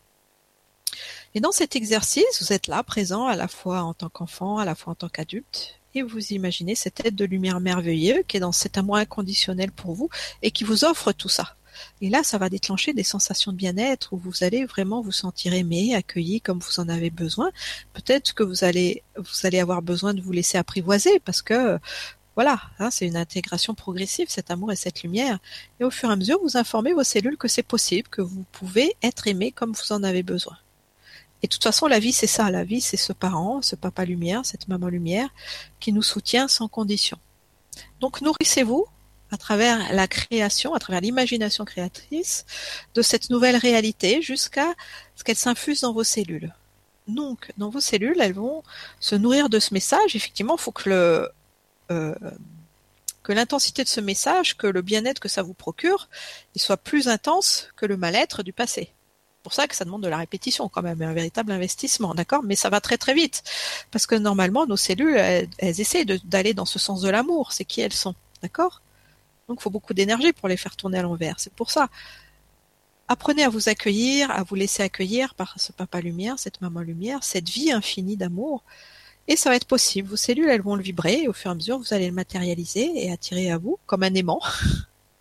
Et dans cet exercice, vous êtes là, présent à la fois en tant qu'enfant, à la fois en tant qu'adulte, et vous imaginez cette être de lumière merveilleux qui est dans cet amour inconditionnel pour vous et qui vous offre tout ça. Et là, ça va déclencher des sensations de bien-être où vous allez vraiment vous sentir aimé, accueilli comme vous en avez besoin. Peut-être que vous allez, avoir besoin de vous laisser apprivoiser parce que voilà, hein, c'est une intégration progressive, cet amour et cette lumière. Et au fur et à mesure, vous informez vos cellules que c'est possible, que vous pouvez être aimé comme vous en avez besoin. Et de toute façon, la vie, c'est ça. La vie, c'est ce parent, ce papa lumière, cette maman lumière, qui nous soutient sans condition. Donc, nourrissez-vous à travers la création, à travers l'imagination créatrice de cette nouvelle réalité jusqu'à ce qu'elle s'infuse dans vos cellules. Donc, dans vos cellules, elles vont se nourrir de ce message. Effectivement, il faut euh, que l'intensité de ce message, que le bien-être que ça vous procure, il soit plus intense que le mal-être du passé. C'est pour ça que ça demande de la répétition quand même, un véritable investissement, d'accord? Mais ça va très très vite, parce que normalement nos cellules, elles, elles essaient d'aller dans ce sens de l'amour, c'est qui elles sont, d'accord? Donc il faut beaucoup d'énergie pour les faire tourner à l'envers. C'est pour ça. Apprenez à vous accueillir, à vous laisser accueillir par ce papa lumière, cette maman lumière, cette vie infinie d'amour. Et ça va être possible. Vos cellules, elles vont le vibrer et au fur et à mesure, vous allez le matérialiser et attirer à vous, comme un aimant,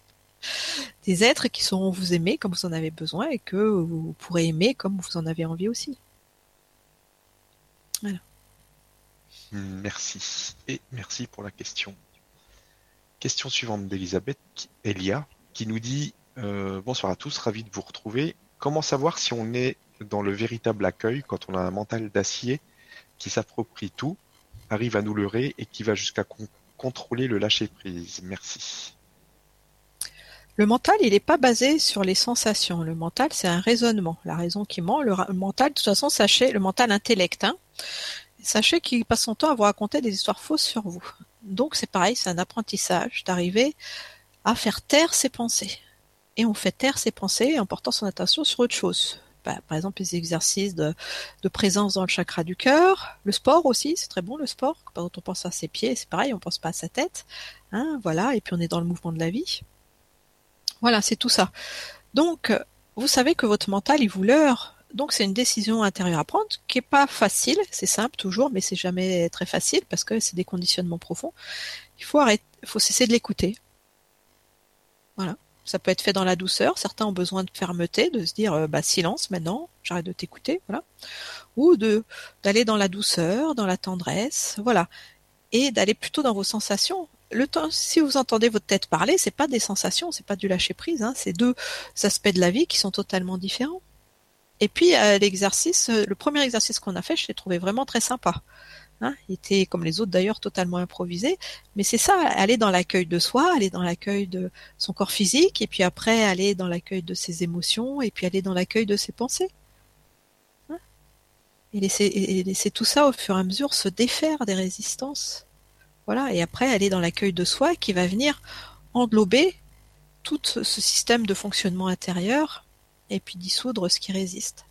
des êtres qui sauront vous aimer comme vous en avez besoin et que vous pourrez aimer comme vous en avez envie aussi. Voilà. Merci. Et merci pour la question. Question suivante d'Elisabeth Elia qui nous dit euh, Bonsoir à tous, ravi de vous retrouver. Comment savoir si on est dans le véritable accueil quand on a un mental d'acier qui s'approprie tout, arrive à nous leurrer et qui va jusqu'à contrôler le lâcher-prise? Merci. Le mental, il n'est pas basé sur les sensations. Le mental, c'est un raisonnement. La raison qui ment, le, mental, de toute façon, sachez, le mental intellect, hein, sachez qu'il passe son temps à vous raconter des histoires fausses sur vous. Donc c'est pareil, c'est un apprentissage d'arriver à faire taire ses pensées. Et on fait taire ses pensées en portant son attention sur autre chose. Bah, par exemple, les exercices de, présence dans le chakra du cœur, le sport aussi, c'est très bon le sport. Quand on pense à ses pieds, c'est pareil, on pense pas à sa tête. Hein, voilà, et puis on est dans le mouvement de la vie. Voilà, c'est tout ça. Donc, vous savez que votre mental, il vous leurre donc c'est une décision intérieure à prendre qui est pas facile, c'est simple toujours, mais c'est jamais très facile parce que c'est des conditionnements profonds. Il faut arrêter, il faut cesser de l'écouter. Voilà. Ça peut être fait dans la douceur. Certains ont besoin de fermeté, de se dire euh, bah silence maintenant, j'arrête de t'écouter, voilà. Ou de d'aller dans la douceur, dans la tendresse, voilà, et d'aller plutôt dans vos sensations. Le temps, si vous entendez votre tête parler, c'est pas des sensations, c'est pas du lâcher prise, hein, c'est deux aspects de la vie qui sont totalement différents. Et puis euh, l'exercice, euh, le premier exercice qu'on a fait, je l'ai trouvé vraiment très sympa. Hein, il était comme les autres d'ailleurs totalement improvisé, mais c'est ça, aller dans l'accueil de soi, aller dans l'accueil de son corps physique, et puis après aller dans l'accueil de ses émotions, et puis aller dans l'accueil de ses pensées. Hein et, laisser, et laisser tout ça au fur et à mesure se défaire des résistances. Voilà, et après aller dans l'accueil de soi qui va venir englober tout ce système de fonctionnement intérieur et puis dissoudre ce qui résiste.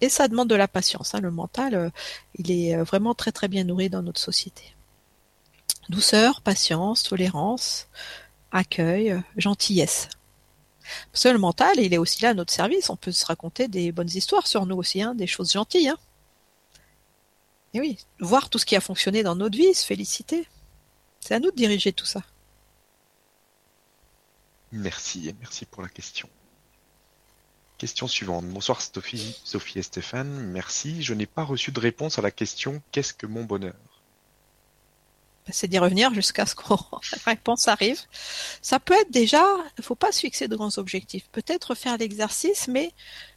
Et ça demande de la patience. Hein. Le mental, euh, il est euh, vraiment très très bien nourri dans notre société. Douceur, patience, tolérance, accueil, gentillesse. Parce que le mental, il est aussi là à notre service. On peut se raconter des bonnes histoires sur nous aussi, hein, des choses gentilles. Hein. Et oui, voir tout ce qui a fonctionné dans notre vie, se féliciter. C'est à nous de diriger tout ça. Merci, merci pour la question. Question suivante. Bonsoir Sophie, Sophie et Stéphane. Merci. Je n'ai pas reçu de réponse à la question Qu'est-ce que mon bonheur? Bah, C'est d'y revenir jusqu'à ce que la réponse arrive. Ça peut être déjà, il ne faut pas se fixer de grands objectifs. Peut-être faire l'exercice, mais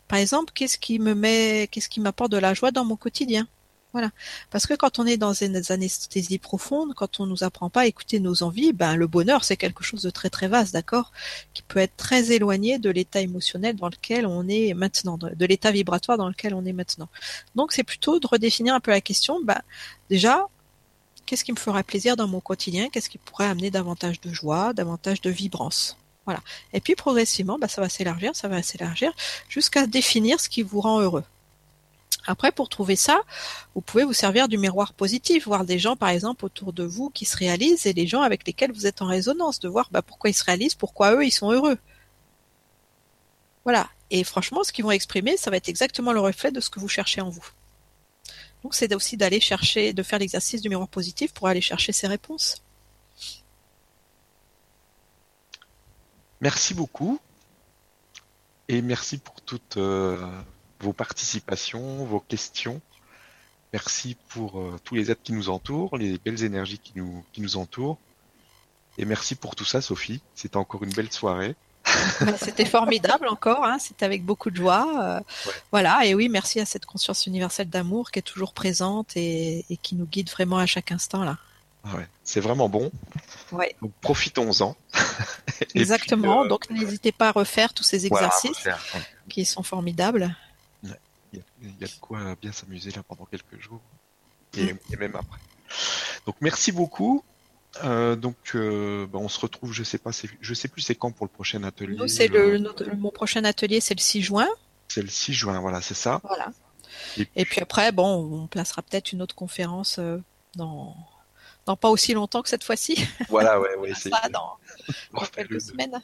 par exemple, qu'est-ce qui me met, qu'est-ce qui m'apporte de la joie dans mon quotidien? Voilà. Parce que quand on est dans une anesthésie profonde, quand on nous apprend pas à écouter nos envies, ben le bonheur c'est quelque chose de très très vaste, d'accord, qui peut être très éloigné de l'état émotionnel dans lequel on est maintenant, de, l'état vibratoire dans lequel on est maintenant. Donc c'est plutôt de redéfinir un peu la question. Ben déjà, qu'est-ce qui me ferait plaisir dans mon quotidien? Qu'est-ce qui pourrait amener davantage de joie, davantage de vibrance? Voilà. Et puis progressivement, ben, ça va s'élargir, ça va s'élargir jusqu'à définir ce qui vous rend heureux. Après, pour trouver ça, vous pouvez vous servir du miroir positif, voir des gens, par exemple, autour de vous qui se réalisent et les gens avec lesquels vous êtes en résonance, de voir bah, pourquoi ils se réalisent, pourquoi eux, ils sont heureux. Voilà. Et franchement, ce qu'ils vont exprimer, ça va être exactement le reflet de ce que vous cherchez en vous. Donc, c'est aussi d'aller chercher, de faire l'exercice du miroir positif pour aller chercher ces réponses. Merci beaucoup. Et merci pour toutes euh, vos participations, vos questions. Merci pour euh, tous les êtres qui nous entourent, les belles énergies qui nous, qui nous entourent. Et merci pour tout ça, Sophie. C'était encore une belle soirée. Bah, c'était formidable encore, hein. c'était avec beaucoup de joie. Euh, voilà, et oui, merci à cette conscience universelle d'amour qui est toujours présente et, qui nous guide vraiment à chaque instant là. Ah ouais, c'est vraiment bon. Ouais. profitons-en. Exactement. Euh, Donc n'hésitez pas à refaire tous ces exercices qui sont formidables. Il y, a, de quoi bien s'amuser là pendant quelques jours et, même après. Donc merci beaucoup. Euh, donc euh, bah, on se retrouve, je sais pas, je sais plus c'est quand pour le prochain atelier. c'est le, mon prochain atelier, c'est le 6 juin. C'est le 6 juin, voilà, c'est ça. Voilà. Et, puis après, bon, on placera peut-être une autre conférence dans dans pas aussi longtemps que cette fois-ci. Voilà, ouais, ouais, c'est ça dans, quelques semaines.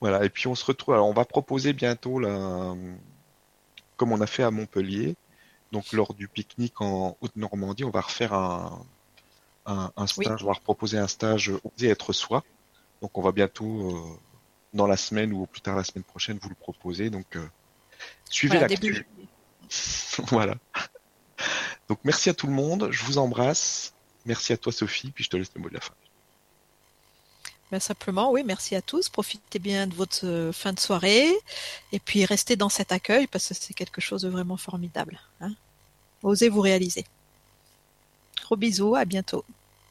Voilà, et puis on se retrouve. Alors, on va proposer bientôt là, comme on a fait à Montpellier, donc lors du pique-nique en Haute-Normandie, on va refaire un, un, stage, on va proposer un stage Oser être soi. Donc on va bientôt euh, dans la semaine ou plus tard la semaine prochaine vous le proposer. Donc euh, suivez la l'actu. voilà. Donc merci à tout le monde, je vous embrasse. Merci à toi Sophie, puis je te laisse le mot de la fin. Ben simplement, oui, merci à tous. Profitez bien de votre euh, fin de soirée et puis restez dans cet accueil parce que c'est quelque chose de vraiment formidable. Hein. Osez vous réaliser. Gros bisous, à bientôt.